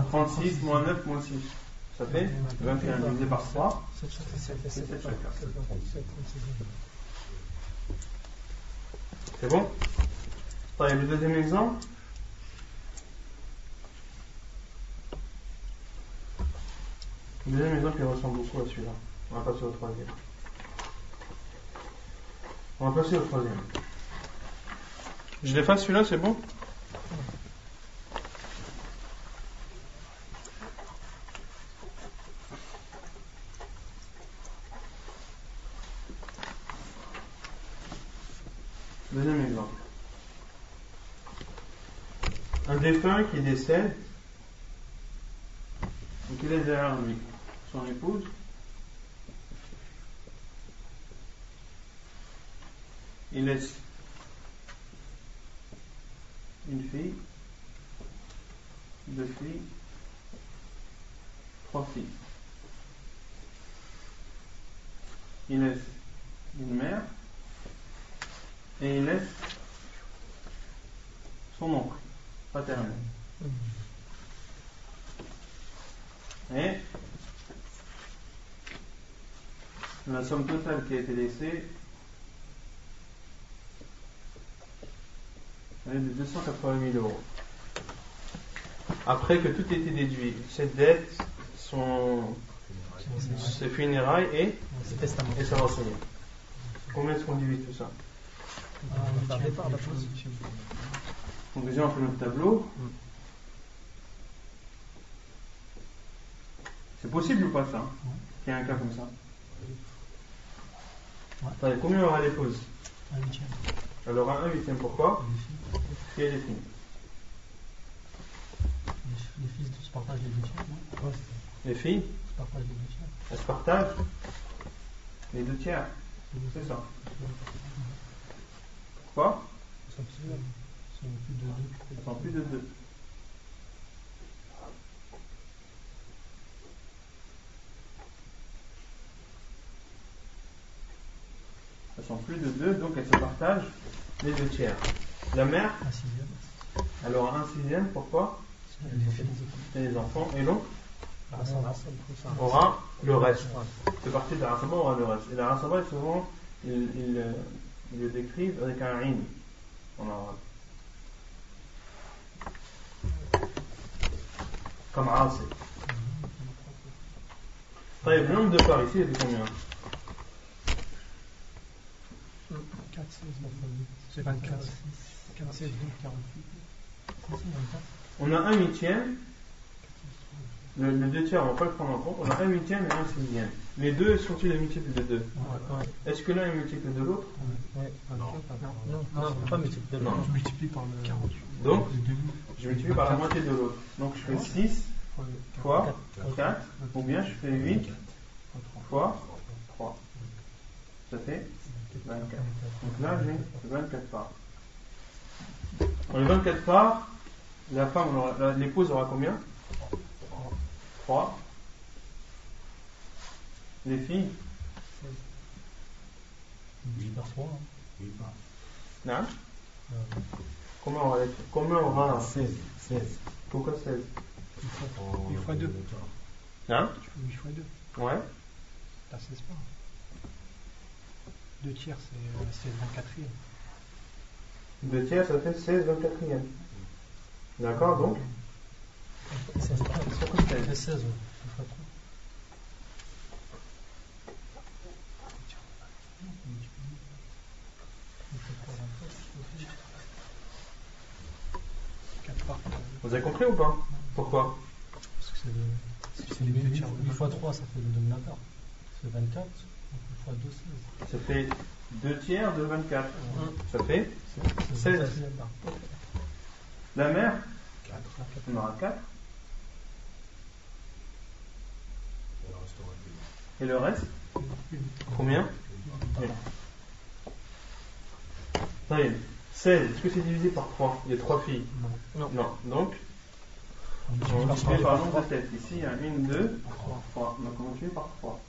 [SPEAKER 1] 36 moins 9 moins 6. Ça fait 21 divisé par 3. 7 chacun. C'est bon Le deuxième exemple Le deuxième exemple, il ressemble beaucoup à celui-là. On va passer au troisième. On va passer au troisième. Je l'efface celui-là, c'est bon? Deuxième exemple. Un défunt qui décède, donc il est derrière lui son épouse. Il laisse une fille, deux filles, trois filles. Il laisse une mère et il laisse son oncle paternel. Et la somme totale qui a été laissée elle est de 280 000 euros. Après que tout ait été déduit, cette dette, son, ses funérailles et, et sa Combien est-ce qu'on divise tout ça
[SPEAKER 2] Par départ, la pause.
[SPEAKER 1] Donc déjà on fait notre tableau. C'est possible ou pas ça Qu'il y ait un cas comme ça? Attendez, combien il y aura des pauses?
[SPEAKER 2] Un huitième.
[SPEAKER 1] Alors un huitième, pourquoi? Et les filles.
[SPEAKER 2] Les fils se partagent les deux tiers,
[SPEAKER 1] Les filles,
[SPEAKER 2] Se partagent les deux tiers.
[SPEAKER 1] elles se partagent? Les deux tiers? C'est ça. Pourquoi
[SPEAKER 2] Ils sont plus ils sont plus de deux.
[SPEAKER 1] Elles sont plus de deux. Elles sont plus de deux, donc elles se partagent les deux tiers. La mère,
[SPEAKER 2] Un sixième.
[SPEAKER 1] elle aura un sixième, pourquoi? Et les enfants, et donc aura le reste. C'est parti de la Rassamba aura le reste. Et la Rassamba, souvent, ils, ils, euh, ils le décrivent avec un in en arabe. Comme Asi. Le nombre de parts ici combien? On a un huitième, le, le deux tiers, on va pas le prendre en compte, on a un huitième et un sixième. Les deux sont-ils les multiples de deux Est-ce que l'un est multiple de l'autre
[SPEAKER 2] Non, non, pas multiplié.
[SPEAKER 1] Non.
[SPEAKER 2] Tu multiplies par le 48.
[SPEAKER 1] Donc, je multiplie par la moitié de l'autre. Donc je fais 6 fois 4, ou bien je fais 8 fois 3. Ça fait 24. Donc là, j'ai 24 parts. Dans les 24 parts, la femme, l'épouse aura combien 3. Les filles
[SPEAKER 2] 8 par 3.
[SPEAKER 1] Non Combien aura les filles Combien aura
[SPEAKER 3] 16. 16.
[SPEAKER 1] Pourquoi 16
[SPEAKER 2] 8 fois 2.
[SPEAKER 1] Hein?
[SPEAKER 2] Tu fais 8 fois 2.
[SPEAKER 1] Ouais.
[SPEAKER 2] T'as 16 parts. 2 tiers, c'est euh, c'est 24
[SPEAKER 1] 2 tiers, ça fait 16 24e. D'accord, donc?
[SPEAKER 2] 16 parts.
[SPEAKER 1] Pourquoi 16
[SPEAKER 2] C'est 16, 8 fois 3.
[SPEAKER 1] Vous avez compris ou pas? Pourquoi?
[SPEAKER 2] Parce que c'est le- c'est les 8, 8 fois 3, ça fait le dominateur. C'est 24. Donc 8 fois 2, 16.
[SPEAKER 1] Ça fait 2 tiers de 24. Ça fait
[SPEAKER 2] C'est
[SPEAKER 1] 16.
[SPEAKER 2] 16.
[SPEAKER 1] La mère?
[SPEAKER 2] 4.
[SPEAKER 1] On aura 4. Et le reste? Combien? Taïb. 16. Est-ce que c'est divisé par 3 Il y a 3 filles.
[SPEAKER 2] Non.
[SPEAKER 1] Non. Donc,
[SPEAKER 2] On multiplie
[SPEAKER 1] par nombre de têtes. Ici, il y a 1, 2, 3. Donc, on multiplie par 3.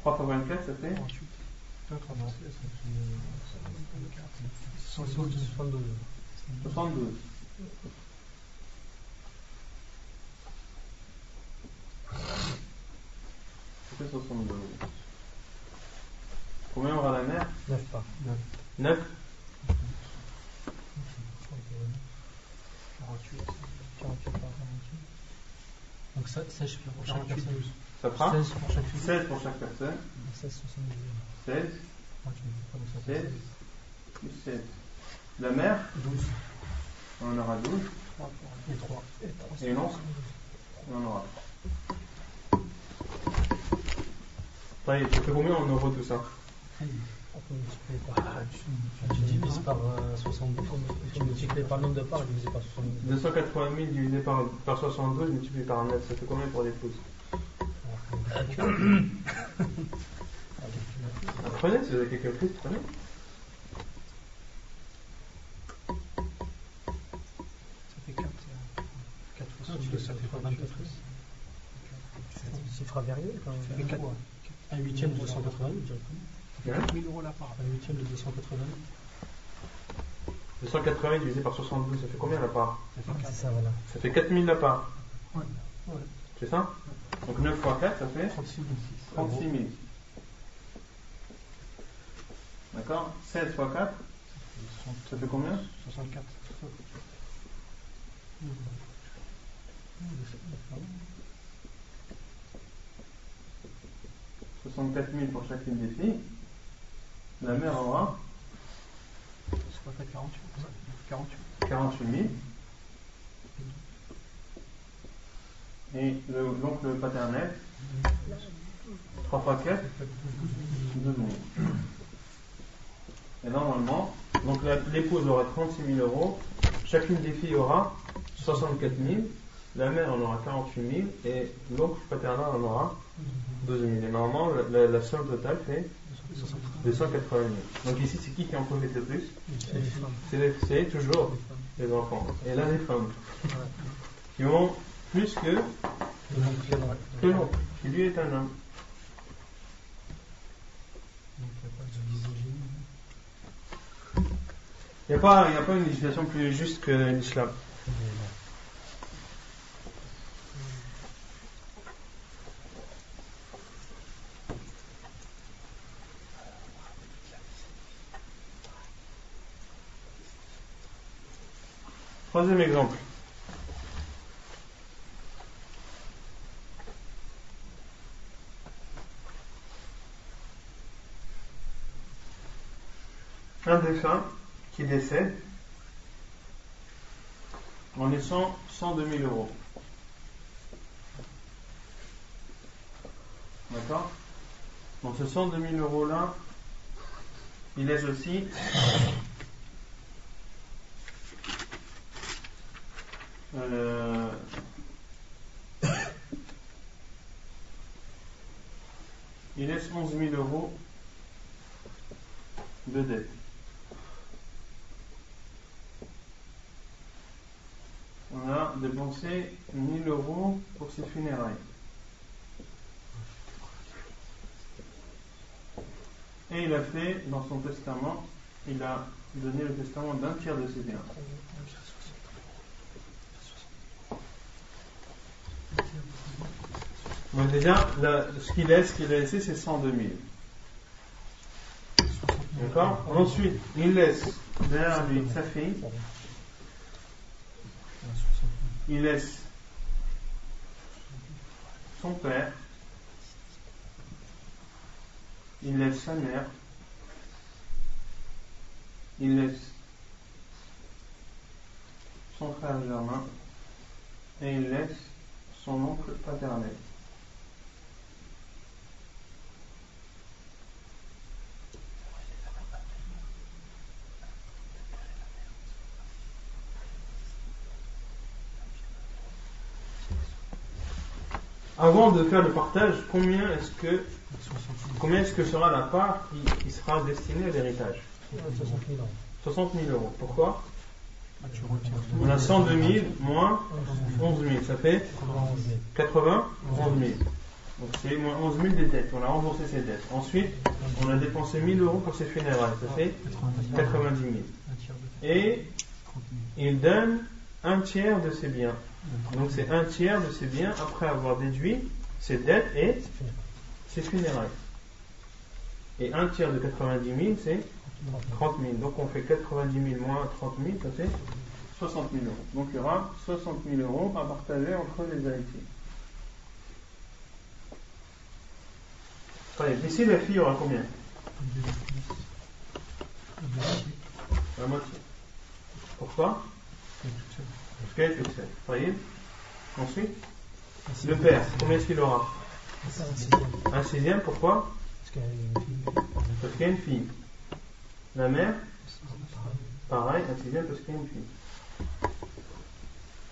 [SPEAKER 1] 3 fois 24, ça fait
[SPEAKER 2] 48. 72.
[SPEAKER 1] 72. Ça fait 72. Combien aura la mère?
[SPEAKER 2] 9 pas.
[SPEAKER 1] 9
[SPEAKER 2] 48. 48 par 48. Donc ça, 16 pour chaque
[SPEAKER 3] 48,
[SPEAKER 2] personne.
[SPEAKER 1] Ça fera
[SPEAKER 2] 16 pour chaque fille.
[SPEAKER 1] 16 pour chaque personne.
[SPEAKER 2] 16, 72.
[SPEAKER 1] 16
[SPEAKER 2] Ah, tu me dis pas, donc ça fait
[SPEAKER 1] 16 plus 16. La mère
[SPEAKER 2] 12.
[SPEAKER 1] On en aura 12.
[SPEAKER 2] 3 et 3. Et 3.
[SPEAKER 1] Et On en aura 3. Ça y est, ça fait combien en euros tout ça
[SPEAKER 2] On peut multiplier par 3. Tu divises par euh, 72. Tu multiplies par le nombre de parts divisé par 72.
[SPEAKER 1] 280 000 divisé par, par 72 multiplié par 9, ça fait combien pour l'épouse Prenez, si vous avez quelques prises, prenez.
[SPEAKER 2] Ça fait 4. 4 fois 72, ça fait pas 24. Chiffre avérié quand même. Ça fait 4. Un huitième de 280 directement.
[SPEAKER 1] Hein
[SPEAKER 2] 1000 euros la part. Un huitième de 280
[SPEAKER 1] 280 divisé par 72, ça fait combien la part
[SPEAKER 2] ça, voilà.
[SPEAKER 1] Ça fait 4000 la part.
[SPEAKER 2] Ouais. Ouais.
[SPEAKER 1] C'est ça? Donc 9 fois 4, ça fait
[SPEAKER 2] 36 000.
[SPEAKER 1] 36 000. D'accord? 16 fois 4, ça fait combien?
[SPEAKER 2] 64.
[SPEAKER 1] Soixante-quatre mille pour chacune des filles. La mère aura 48 000. Et l'oncle paternel. 3 fois 4 2 000. Et normalement, donc l'épouse aura 36 000 euros, chacune des filles aura 64 000, la mère en aura 48 000 et l'oncle paternel en aura 12 000. Et normalement, la, somme totale fait 280 000. Donc ici, c'est qui qui en profite le plus? C'est toujours les enfants. Et là, les femmes qui ont plus que, que l'oncle, qui lui est un homme. Il n'y a, pas, a pas une législation plus juste que l'islam. Troisième exemple. Un défunt qui décède en laissant 102 000 euros. D'accord? Donc ce 102 000 euros là, il laisse aussi euh, il laisse 11 000 euros de dette. On a dépensé 1000 euros pour ses funérailles. Et il a fait dans son testament, il a donné le testament d'un tiers de ses biens. Donc déjà, ce qu'il laisse, ce qu'il a laissé, c'est 102 000. D'accord? Ensuite, il laisse derrière lui sa fille. Il laisse son père. Il laisse sa mère. Il laisse son frère Germain. Et il laisse son oncle paternel. avant de faire le partage, combien est-ce que combien est-ce que sera la part qui, sera destinée à l'héritage? 60 000 euros. Pourquoi? On a 102 000 moins 11 000, ça fait 91 000. Donc c'est moins 11 000 des dettes. On a remboursé ses dettes. Ensuite, on a dépensé 1000 euros pour ses funérailles. Ça fait 90 000. Et il donne un tiers de ses biens. Donc c'est un tiers de ses biens après avoir déduit ses dettes et ses funérailles. Et un tiers de 90 000, c'est 30 000. Donc on fait 90 000 moins 30 000, ça fait 60 000 euros. Donc il y aura 60 000 euros à partager entre les héritiers. Ici, la fille aura combien? La moitié. Pourquoi? Parce qu'elle est toute seule. Ensuite, le père, combien est-ce qu'il aura? Un sixième, pourquoi? Parce qu'il y a une fille. La mère Pareil, un sixième parce qu'il y a une fille.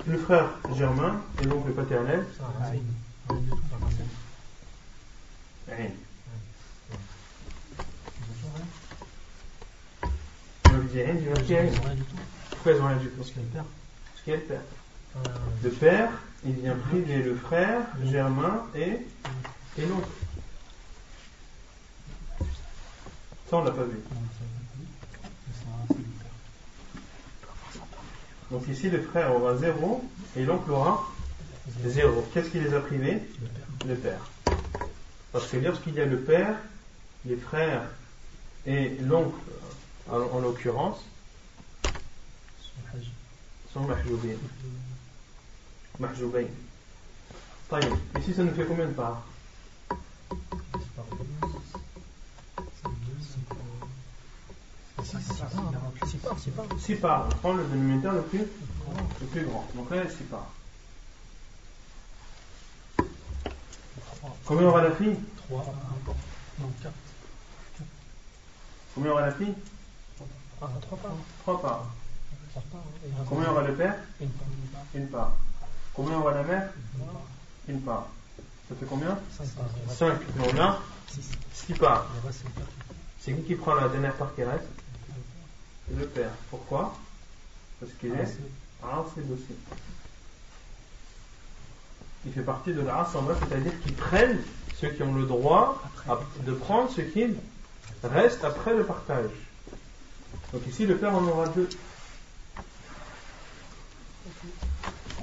[SPEAKER 1] Le frère Germain et l'oncle paternel Rien. Pourquoi ils ont rien du tout Parce qu'il y a le père. Parce qu'il y a le père. Le père, il vient priver le frère, Germain et, et l'autre. Ça, on l'a pas vu. Donc ici, le frère aura 0 et l'oncle aura 0. Qu'est-ce qui les a privés? Le père. Parce que lorsqu'il y a le père, les frères et l'oncle, en, l'occurrence, sont mahjoubés. Mahjoubain. Ici, ça nous fait combien de parts?
[SPEAKER 2] 6 parts, 6 parts.
[SPEAKER 1] 6 parts. On prend le dénominateur le plus, le plus grand. Donc là, il y a 6 parts. Combien aura la fille?
[SPEAKER 2] 3, non, 4.
[SPEAKER 1] Combien aura la fille?
[SPEAKER 2] Ah, 3 parts.
[SPEAKER 1] 3 parts.
[SPEAKER 2] 3 parts. Et il reste
[SPEAKER 1] Combien aura le père?
[SPEAKER 2] Une part.
[SPEAKER 1] Une part. Combien aura la mère? Une part. Ça fait combien?
[SPEAKER 2] 5 parts. Il reste
[SPEAKER 1] 5. On a
[SPEAKER 2] 6.
[SPEAKER 1] 6 parts.
[SPEAKER 2] Il reste 4.
[SPEAKER 1] C'est qui qui prend la dernière part qui reste? Le père. Pourquoi? Parce qu'il est asib aussi. Il fait partie de l'asaba, c'est-à-dire qu'ils prennent ceux qui ont le droit de prendre ce qui reste après le partage. Donc ici, le père en aura deux.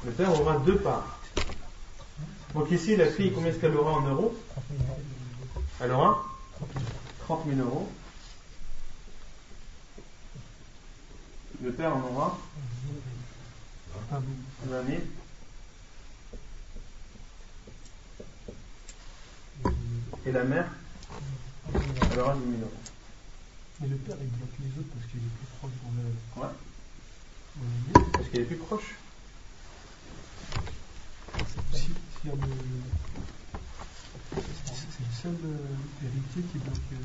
[SPEAKER 1] Le père aura deux parts. Donc ici, la fille, combien est-ce qu'elle aura en euros?
[SPEAKER 2] 30 000 euros.
[SPEAKER 1] Elle aura 30 000 euros. Le père en aura 20 000. Et la mère, elle aura 10 000 euros.
[SPEAKER 2] Mais le père, il bloque les autres parce qu'il est plus proche dans le.
[SPEAKER 1] Ouais. Parce qu'elle est plus proche.
[SPEAKER 2] Si, si le. C'est le seul euh, héritier qui bloque euh,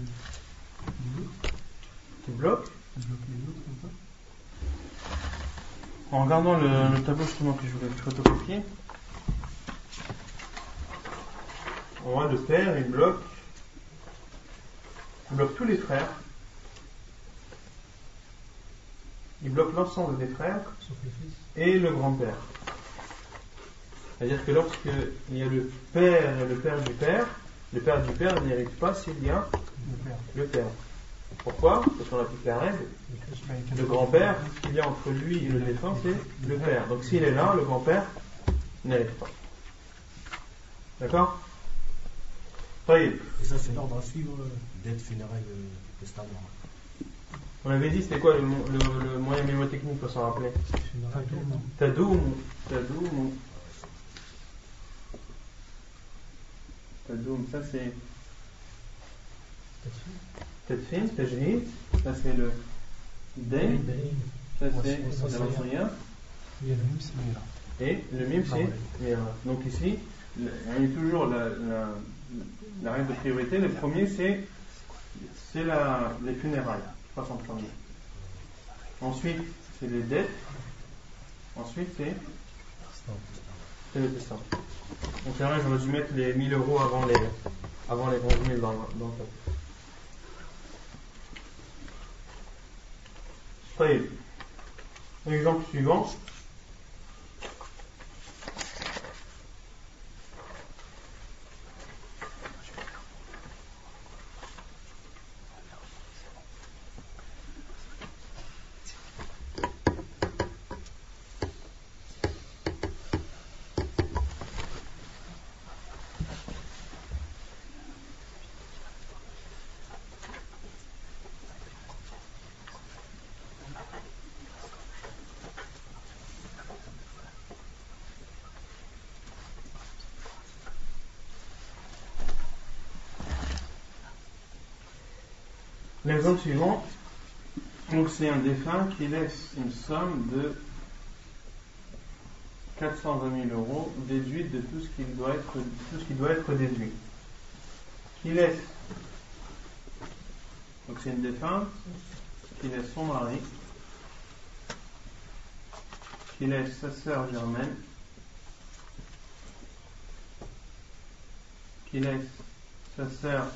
[SPEAKER 2] les autres.
[SPEAKER 1] Qui bloque.
[SPEAKER 2] Il bloque les autres comme ça.
[SPEAKER 1] En regardant le, le tableau justement que je voulais photocopier, on voit le père, il bloque, il bloque tous les frères. Il bloque l'ensemble des frères et le grand-père. C'est-à-dire que lorsqu'il y a le père et le père du père, le père du père n'hérite pas s'il y a
[SPEAKER 2] Le père.
[SPEAKER 1] le père. Pourquoi Parce qu'on applique la règle. Le grand-père, ce qu'il y a entre lui et le défunt, c'est le père. Donc s'il est là, le grand-père n'hérite pas. D'accord.
[SPEAKER 3] Et ça, c'est l'ordre à suivre euh, d'aide funéraire euh, testament.
[SPEAKER 1] On avait dit c'était quoi le, mo- le- le moyen mnémotechnique pour s'en rappeler Tadoum. Tadoum. Tadoum, ça c'est Le
[SPEAKER 2] même, c'est là.
[SPEAKER 1] Et le mime c'est. Donc ici, il y a toujours la, la, la règle de priorité. Le premier c'est c'est la, les funérailles qui passent en premier. Ensuite, c'est les dettes. Ensuite, c'est c'est le testament. Donc vrai, j'aurais dû mettre les 1000 euros avant les, avant les 11 000 dans, dans le Exemple suivant. L'exemple suivant, donc c'est un défunt qui laisse une somme de 420 000 euros déduite de tout ce qui doit être, tout ce qui doit être déduit. Qui laisse, donc c'est une défunte qui laisse son mari, qui laisse sa sœur Germaine, qui laisse sa sœur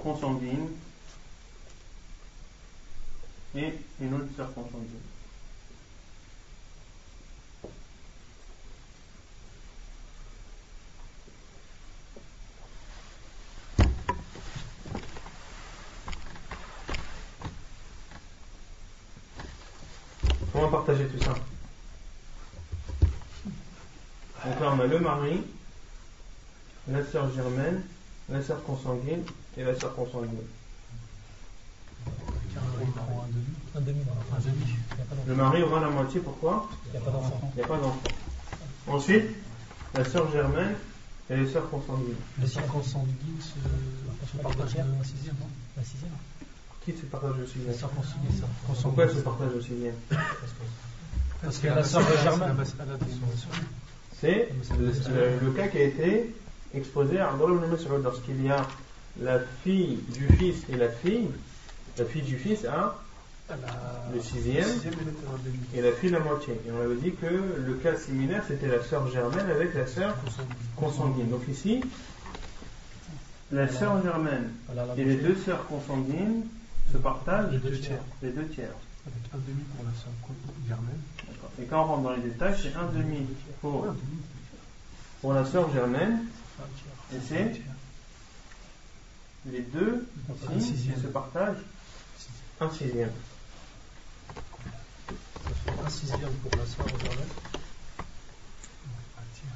[SPEAKER 1] consanguine et une autre sœur consanguine. Comment partager tout ça? Donc là on a le mari, la sœur germaine, la sœur consanguine et la
[SPEAKER 2] prend un demi.
[SPEAKER 4] Demi,
[SPEAKER 1] Le mari aura la moitié, pourquoi?
[SPEAKER 4] Il n'y a pas d'enfant.
[SPEAKER 1] Il n'y a pas d'enfant. Ensuite, la sœur germaine, et les sœurs consanguines.
[SPEAKER 2] Les sœurs consanguines se, se partagent un sixième, non? Un sixième
[SPEAKER 1] Qui se partage le
[SPEAKER 2] Les
[SPEAKER 1] sixième
[SPEAKER 2] sœurs consanguines.
[SPEAKER 1] Pourquoi elles se partagent le sixième?
[SPEAKER 2] Parce a la sœur germaine.
[SPEAKER 1] C'est le, le cas qui a été exposé à Abdullah ibn Mas'ud lorsqu'il y a la fille du fils et la fille. La fille du fils a le sixième et la fille la moitié. Et on avait dit que le cas similaire c'était la sœur germaine avec la sœur consanguine. Donc ici, la sœur germaine et les deux sœurs consanguines se partagent
[SPEAKER 2] Les deux tiers.
[SPEAKER 1] les deux tiers.
[SPEAKER 2] Avec un demi pour la sœur germaine.
[SPEAKER 1] Et quand on rentre dans les détails, c'est un demi pour, pour la sœur germaine et c'est les deux ici se partagent un sixième.
[SPEAKER 2] Ça fait un sixième pour la sœur germaine.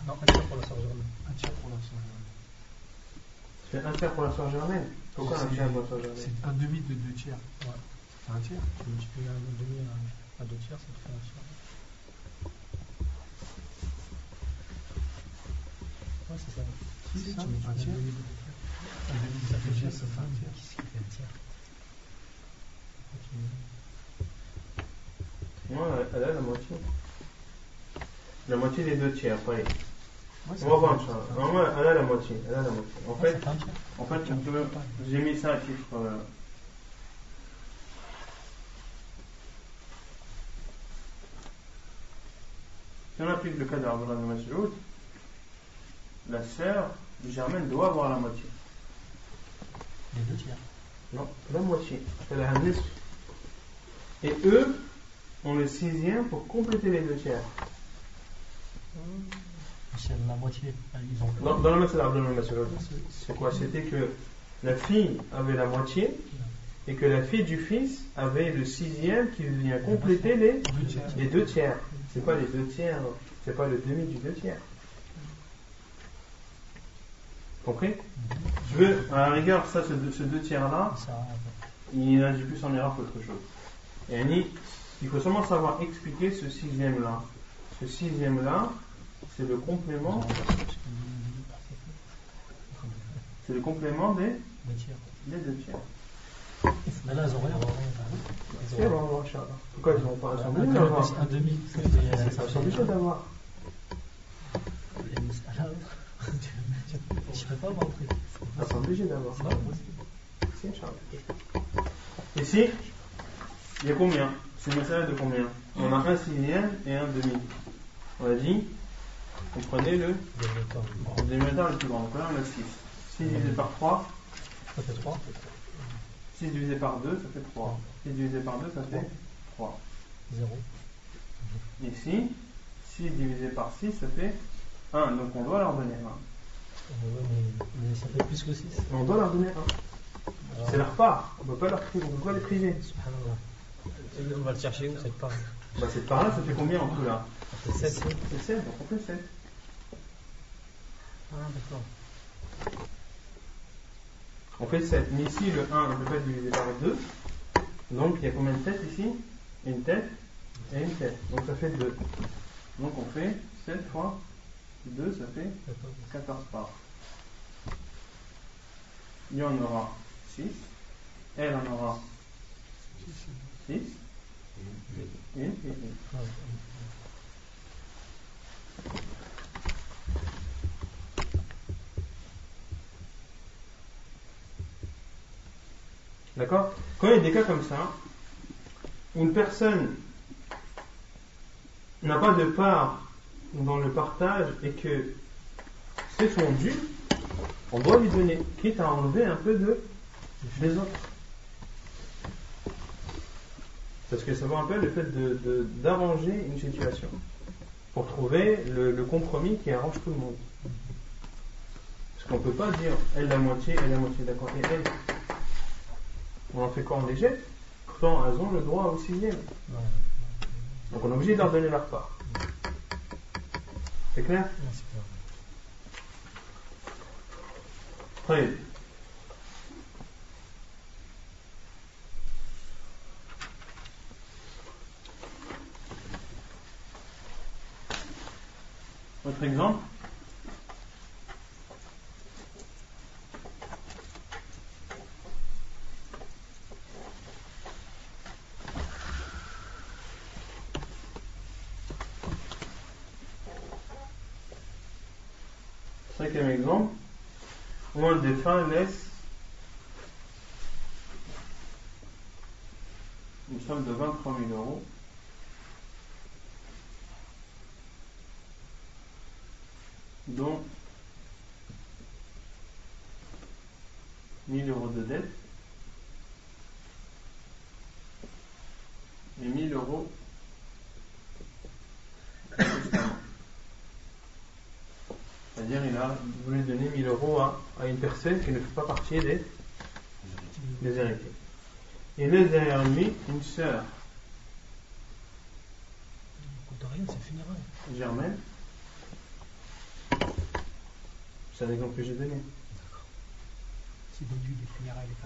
[SPEAKER 2] Non, un tiers pour la sœur germaine. Un tiers pour la sœur germaine.
[SPEAKER 1] C'est un tiers pour la germaine. Pourquoi un tiers pour la sœur germaine
[SPEAKER 2] C'est un demi de deux tiers. Ouais. C'est un tiers. Tu multiplies un demi à, à deux tiers, ça te fait un tiers. Ouais, c'est ça.
[SPEAKER 4] Si,
[SPEAKER 2] C'est
[SPEAKER 4] ça,
[SPEAKER 2] ça,
[SPEAKER 4] un tiers.
[SPEAKER 2] De de
[SPEAKER 1] elle a la moitié. La moitié des deux tiers, pareil.
[SPEAKER 2] Ouais,
[SPEAKER 1] On va voir. Non, elle a la moitié. Elle a la moitié. En
[SPEAKER 2] Ouais,
[SPEAKER 1] fait, en fait, peut- j'ai mis ça à titre. euh, Si on applique le cas d'Abdullah ibn Mas'ud, la sœur germaine doit avoir la moitié.
[SPEAKER 2] Les deux tiers.
[SPEAKER 1] Non, la moitié. Elle a un nisf. Et eux ont le sixième pour compléter les deux tiers.
[SPEAKER 2] C'est la moitié. Ah, Ils ont
[SPEAKER 1] le masal d'Abdullah ibn Mas'ud, c'est quoi? C'était que la fille avait la moitié et que la fille du fils avait le sixième qui vient compléter les,
[SPEAKER 2] Deux tiers.
[SPEAKER 1] les deux tiers. C'est pas les deux tiers, c'est pas le demi du deux tiers. Compris Je veux, à la rigueur, ça, ce, deux- ce deux tiers-là, il induit plus en erreur qu'autre chose. Et Annie, il faut seulement savoir expliquer ce sixième-là. Ce sixième-là, c'est le complément, c'est le complément des,
[SPEAKER 2] Deux tiers.
[SPEAKER 1] des deux tiers.
[SPEAKER 2] Mais là, ils ont rien. Ils ont rien.
[SPEAKER 1] Pourquoi ils n'ont pas sont
[SPEAKER 2] Un demi,
[SPEAKER 1] d'avoir.
[SPEAKER 2] un demi.
[SPEAKER 1] Ils sont obligés d'avoir.
[SPEAKER 2] Je peux pas.
[SPEAKER 1] Ils sont obligés d'avoir.
[SPEAKER 2] Non,
[SPEAKER 1] Si, Inch'Allah. Ici, il y a combien? C'est une masala de combien? On a un sixième et un demi. On a dit, vous prenez le demi-terme le plus grand. Donc là, on a 6. 6 divisé par 3,
[SPEAKER 2] Ça fait 3.
[SPEAKER 1] 6 divisé par 2, ça fait 3. 6 divisé par 2, ça fait 3.
[SPEAKER 2] 0.
[SPEAKER 1] Ici, 6 divisé par 6, ça fait 1. Donc on doit leur donner 1.
[SPEAKER 2] Mais, ça fait plus que 6.
[SPEAKER 1] On doit leur donner 1. C'est leur part. On ne peut pas leur priver. On pas les priver.
[SPEAKER 2] On va le chercher où cette part
[SPEAKER 1] Bah, cette part-là, ça fait combien en tout là
[SPEAKER 2] fait 7.
[SPEAKER 1] C'est 7, donc on fait 7.
[SPEAKER 2] Ah, d'accord.
[SPEAKER 1] On fait 7. Mais ici, le 1 ne peut pas divisé par 2. Donc il y a combien de têtes ici? Une tête et une tête. Donc ça fait 2. Donc on fait 7 fois 2, ça fait 14 parts. Il y en aura 6. Elle en aura 6. Une et une. D'accord? Quand il y a des cas comme ça, où une personne n'a pas de part dans le partage et que c'est son dû, on doit lui donner, quitte à enlever un peu de, des autres. Parce que ça vaut un peu le fait de- de- d'arranger une situation pour trouver le, le compromis qui arrange tout le monde. Parce qu'on ne peut pas dire elle la moitié, elle la moitié, d'accord, et elle. On en fait quoi On les jette? Pourtant, elles ont le droit au sixième. Donc on est obligé de leur donner leur part. C'est clair? Bien. Autre exemple Cinquième exemple, défunt laisse une somme de 23 000 euros. Dont 1000 euros de dette et 1000 euros de testament. C'est-à-dire il a voulu donner 1000 euros à, à une personne qui ne fait pas partie des, des héritiers. Laisse derrière lui une sœur
[SPEAKER 2] rien, c'est
[SPEAKER 1] germaine. C'est un exemple que j'ai donné.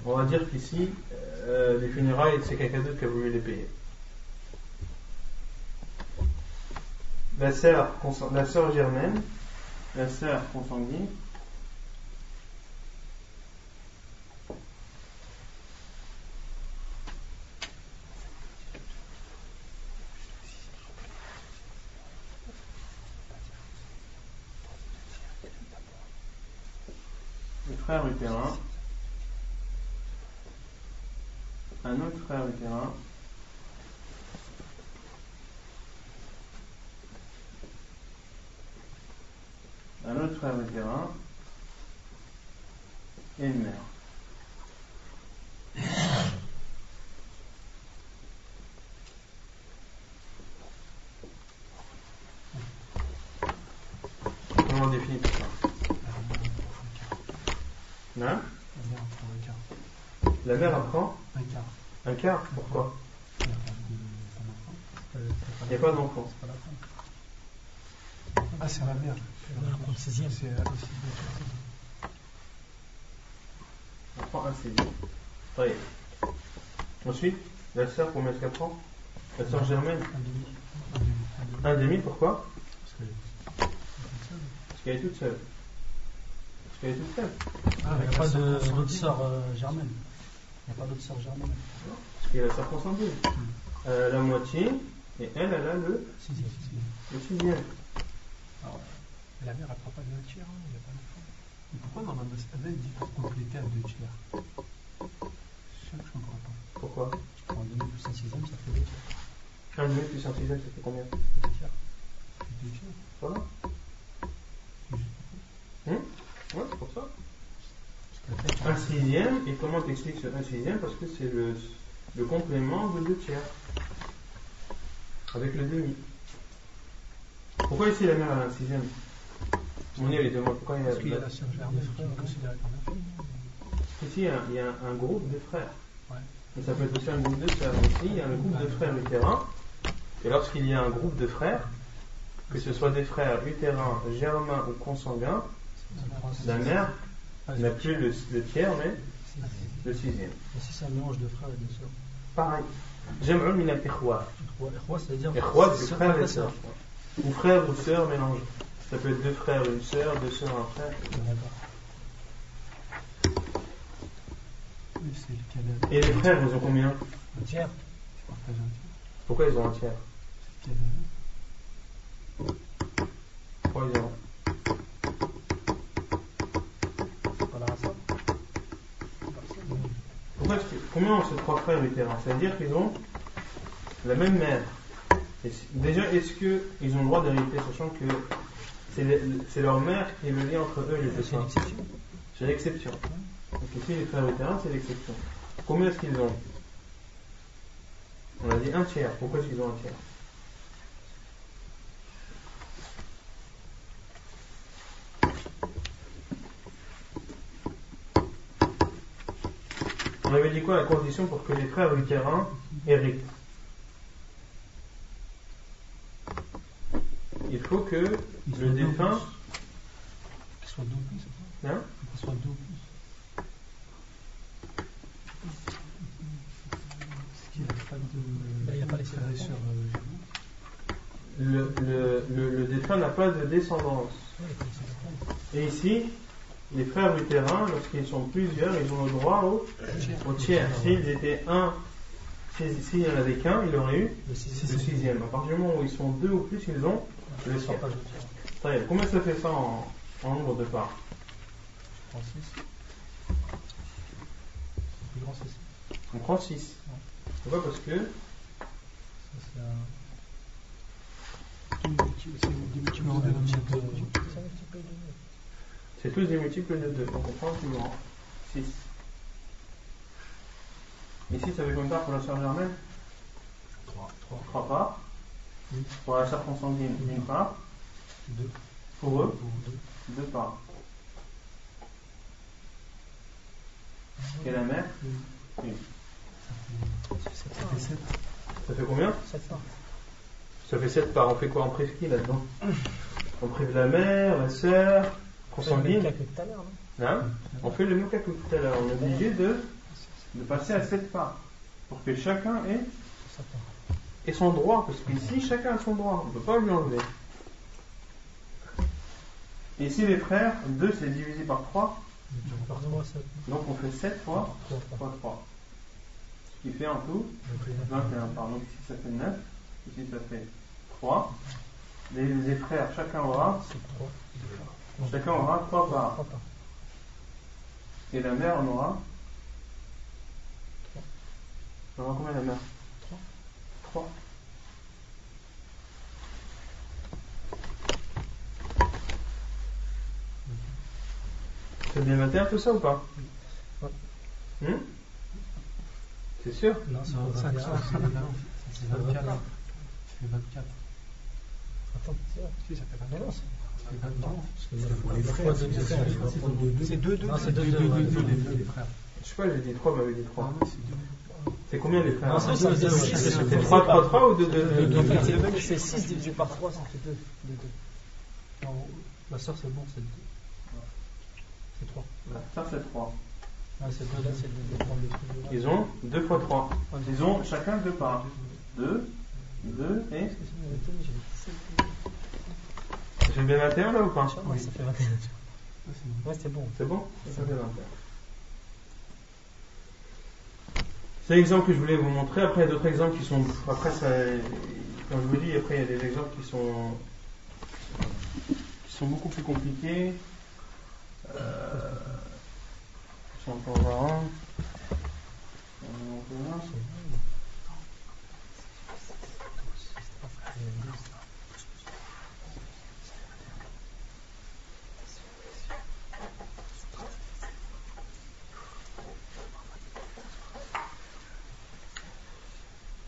[SPEAKER 1] On va dire qu'ici, euh, les funérailles, c'est quelqu'un d'autre qui a voulu les payer. La sœur, la sœur germaine, la sœur consanguine, le frère utérin, un autre frère utérin, un autre frère utérin et une mère. Comment on définit tout ça Hein
[SPEAKER 2] La mère prend un
[SPEAKER 1] mère apprend
[SPEAKER 2] Un quart.
[SPEAKER 1] un quart. Pourquoi?
[SPEAKER 2] Il n'y a pas
[SPEAKER 1] d'enfant.
[SPEAKER 2] C'est pas la femme. Ah, c'est la mère. Sixième. C'est.
[SPEAKER 1] On prend un sixième. Oui. Ensuite, la sœur, combien est-ce qu'elle prend? La sœur germaine
[SPEAKER 2] Un demi. Un demi.
[SPEAKER 1] Pourquoi?
[SPEAKER 2] Parce que.
[SPEAKER 1] Parce qu'elle est toute seule. Parce qu'elle est toute seule.
[SPEAKER 2] Ah, il n'y a pas de- d'autre sœur euh, germaine. Il n'y a pas d'autre sœur germaine.
[SPEAKER 1] Parce qu'il y a la sœur consanguine. Elle a la moitié, et elle, elle a le,
[SPEAKER 2] Sixième. sixième.
[SPEAKER 1] le sixième.
[SPEAKER 2] Alors, la mère, elle prend pas de tiers. hein, Il n'y a pas d'enfant. Mais pourquoi dans la mas'ala, il dit pour compléter à deux tiers? C'est ça que je comprends pas.
[SPEAKER 1] Pourquoi?
[SPEAKER 2] Tu prends un demi plus un sixième, ça fait deux tiers.
[SPEAKER 1] Un demi plus un sixième, ça fait combien? Comment t'expliques ce un sixième Parce que c'est le, le complément de deux tiers. Avec le demi. Pourquoi ici la mère a un sixième? Mounir il demande pourquoi il y a,
[SPEAKER 2] Parce qu'il y a la est considérée comme fille.
[SPEAKER 1] Ici il y a, un groupe de frères. Et ça peut être aussi un groupe de sœurs. Ici il y a un groupe de frères utérins. Et lorsqu'il y a un groupe de frères, que ce soit des frères utérins, germains ou consanguins, la mère n'a plus le, le tiers mais le sixième.
[SPEAKER 2] Et si c'est un mélange de frères et de sœurs
[SPEAKER 1] Pareil. Jam'un min al-ikhwa.
[SPEAKER 2] Ikhwa, c'est-à-dire.
[SPEAKER 1] Ikhwa, c'est
[SPEAKER 2] sœur,
[SPEAKER 1] frère
[SPEAKER 2] pas
[SPEAKER 1] et sœur. Ou frère ou sœur mélangés. Ça peut être deux frères, une sœur, deux sœurs, un frère.
[SPEAKER 2] D'accord.
[SPEAKER 1] Et les frères, ils ont combien?
[SPEAKER 2] Un tiers.
[SPEAKER 1] Pourquoi ils ont un tiers? Pourquoi ils ont Pourquoi est-ce que- Comment ont ces trois frères utérins C'est-à-dire qu'ils ont la même mère. Et déjà, est-ce qu'ils ont le droit d'hériter, sachant que c'est le- c'est leur mère qui est le lien entre eux et les
[SPEAKER 2] C'est l'exception.
[SPEAKER 1] C'est l'exception. Donc ici, les frères utérins, c'est l'exception. Combien est-ce qu'ils ont? On a dit un tiers. Pourquoi est-ce qu'ils ont un tiers? Avait dit quoi la condition pour que les frères utérins héritent? Il faut que
[SPEAKER 2] Ils
[SPEAKER 1] le défunt.
[SPEAKER 2] deux Qu'il soit plus, c'est ça
[SPEAKER 1] Hein?
[SPEAKER 2] Qu'il soit plus. Est-ce qu'il n'y a pas de. Il n'y a pas les frères et sœurs euh,
[SPEAKER 1] le, le, le, le défunt n'a pas de descendance. Et ici, les frères utérins, lorsqu'ils sont plusieurs, ils ont le droit au, au tiers. S'ils étaient un, s'il n'y en avait qu'un, il aurait eu
[SPEAKER 2] Le
[SPEAKER 1] le
[SPEAKER 2] sixième.
[SPEAKER 1] sixième. À partir du moment où ils sont deux ou plus, ils ont le tiers. Bien. Combien ça fait ça en, en nombre de parts
[SPEAKER 2] Je prends 6. Le plus grand, c'est 6.
[SPEAKER 1] On prend 6. Pourquoi Parce que
[SPEAKER 2] Ça, c'est un. C'est des multiples de 2.
[SPEAKER 1] c'est tous des multiples de 2. Donc on prend le plus grand. 6. Ici, ça fait combien de parts pour la sœur germaine
[SPEAKER 3] 3.
[SPEAKER 2] 3.
[SPEAKER 1] 3 parts.
[SPEAKER 2] Oui.
[SPEAKER 1] Pour la sœur consanguine, une part.
[SPEAKER 2] 2.
[SPEAKER 1] Pour eux,
[SPEAKER 2] Pour 2.
[SPEAKER 1] 2 parts. Et la mère? Une.
[SPEAKER 2] Ça fait 7.
[SPEAKER 1] Ça fait combien?
[SPEAKER 2] 7 parts.
[SPEAKER 1] Ça fait 7 parts. On fait quoi? On prive qui là-dedans? On prive la mère, la sœur, consanguine. Hein On fait le même cas que tout à l'heure. On est obligé de, de passer à 7 parts. Pour que chacun ait,
[SPEAKER 2] part.
[SPEAKER 1] son droit. Parce qu'ici, chacun a son droit. On ne peut pas lui enlever. Ici, les frères, 2 c'est divisé par 3.
[SPEAKER 2] Par 3, 7.
[SPEAKER 1] Donc on fait 7 fois
[SPEAKER 2] 3
[SPEAKER 1] fois 3. Ce qui fait en tout 21. Pardon, ici ça fait 9. Ici ça fait 3. Les, les frères, chacun aura,
[SPEAKER 2] C'est 3.
[SPEAKER 1] Chacun aura 3 parts.
[SPEAKER 2] 3 parts.
[SPEAKER 1] Et la mère en aura
[SPEAKER 2] Trois.
[SPEAKER 1] Elle aura combien la mère?
[SPEAKER 2] Trois.
[SPEAKER 1] 3. C'est bien 21 tout ça ou pas?
[SPEAKER 2] Ouais.
[SPEAKER 1] Hmm C'est sûr?
[SPEAKER 2] Non, c'est 5, c'est 24. Ça fait 24. Attends. Si, ça fait 24. Ça fait 24.
[SPEAKER 3] Les frères, c'est des frères,
[SPEAKER 2] C'est 2, 2.
[SPEAKER 3] Non,
[SPEAKER 2] C'est 2, 2, 2, les frères.
[SPEAKER 1] Je sais pas, j'ai dit 3, m'avait dit 3.
[SPEAKER 2] Ah, c'est 2.
[SPEAKER 1] C'est combien les frères
[SPEAKER 2] c'est deux, deux,
[SPEAKER 1] C'est
[SPEAKER 2] c'est deux.
[SPEAKER 1] 3, 3, 3 ou 2, 2, 2,
[SPEAKER 2] deux.
[SPEAKER 1] 2
[SPEAKER 2] En fait,
[SPEAKER 4] le mec qui fait 6 divisé par 3, ça fait 2.
[SPEAKER 2] Non, Ma soeur, c'est bon, c'est 2. C'est 3.
[SPEAKER 1] Ça c'est 3.
[SPEAKER 2] Ah, c'est 2, là, c'est 2. prendre le truc de là.
[SPEAKER 1] Ils ont 2 fois 3. Ils ont chacun 2 parts. 2, 2 et. J'ai bien 21 là ou pas
[SPEAKER 4] Ouais, ça fait 21.
[SPEAKER 2] Ah.
[SPEAKER 4] Ouais, c'est bon.
[SPEAKER 1] C'est bon Ça fait 21. C'est l'exemple que je voulais vous montrer. Après, il y a d'autres exemples qui sont. Après, ça, comme je vous dis, après, il y a des exemples qui sont. qui sont beaucoup plus compliqués. Euh, un. On en voit un.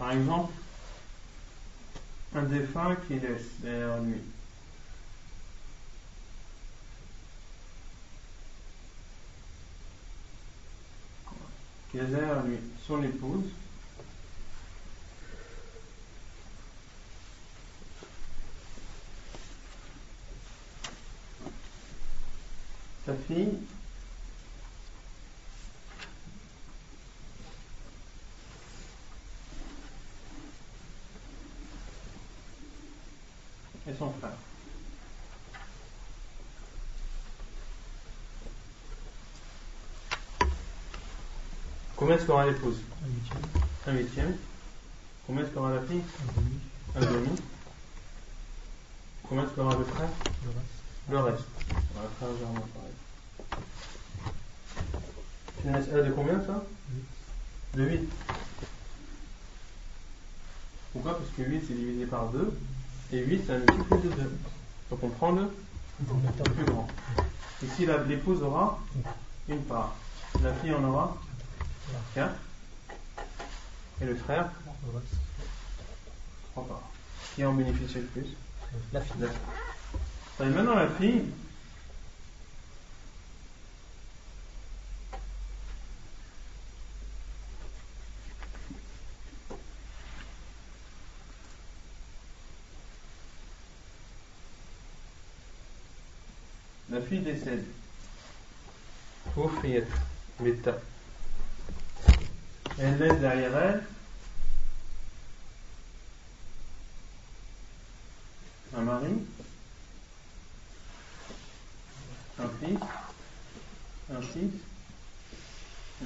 [SPEAKER 1] Par exemple, un défunt qui laisse derrière lui. Qui laisse derrière lui son épouse. Sa fille et son frère. Combien est-ce qu'aura l'épouse?
[SPEAKER 2] Un huitième.
[SPEAKER 1] Un huitième. Combien est-ce qu'aura la fille?
[SPEAKER 2] Un demi.
[SPEAKER 1] Un demi. Combien est-ce qu'aura le frère
[SPEAKER 2] Le reste.
[SPEAKER 1] Le reste. Voilà, frère Germain, pareil. De combien ça. De 8. Pourquoi? Parce que 8 c'est divisé par 2 et 8 c'est un multiple de 2. Donc on prend le, plus grand. Ici l'épouse aura une part. La fille en aura 4. Et le frère
[SPEAKER 2] Le reste.
[SPEAKER 1] 3 parts. Qui en bénéficie le plus?
[SPEAKER 4] La fille.
[SPEAKER 1] La fille. Et maintenant la fille, la fille décède. Oufriyat, Metta. Elle laisse derrière elle un mari, un fils, un fils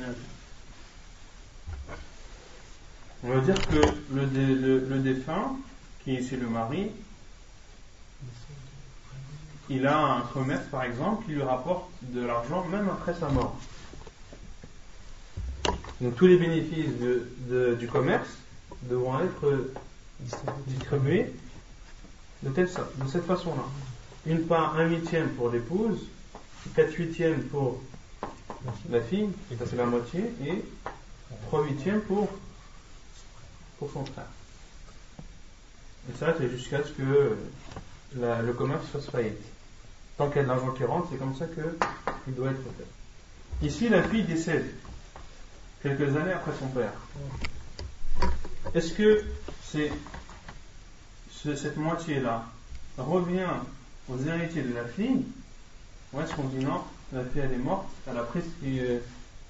[SPEAKER 1] un fils. On va dire que le, dé- le, le défunt, qui est ici le mari, il a un commerce par exemple qui lui rapporte de l'argent même après sa mort. Donc tous les bénéfices du commerce devront être distribués de, telle de cette façon-là. Une part, un huitième pour l'épouse, quatre huitièmes pour la fille, et ça c'est la moitié, et trois huitièmes pour, pour son frère. Et ça, c'est jusqu'à ce que le commerce fasse faillite. Tant qu'il y a de l'argent qui rentre, c'est comme ça que il doit être fait. Ici, la fille décède quelques années après son père. Est-ce que cette moitié-là revient aux héritiers de la fille ou est-ce qu'on dit non, la fille elle est morte, elle a,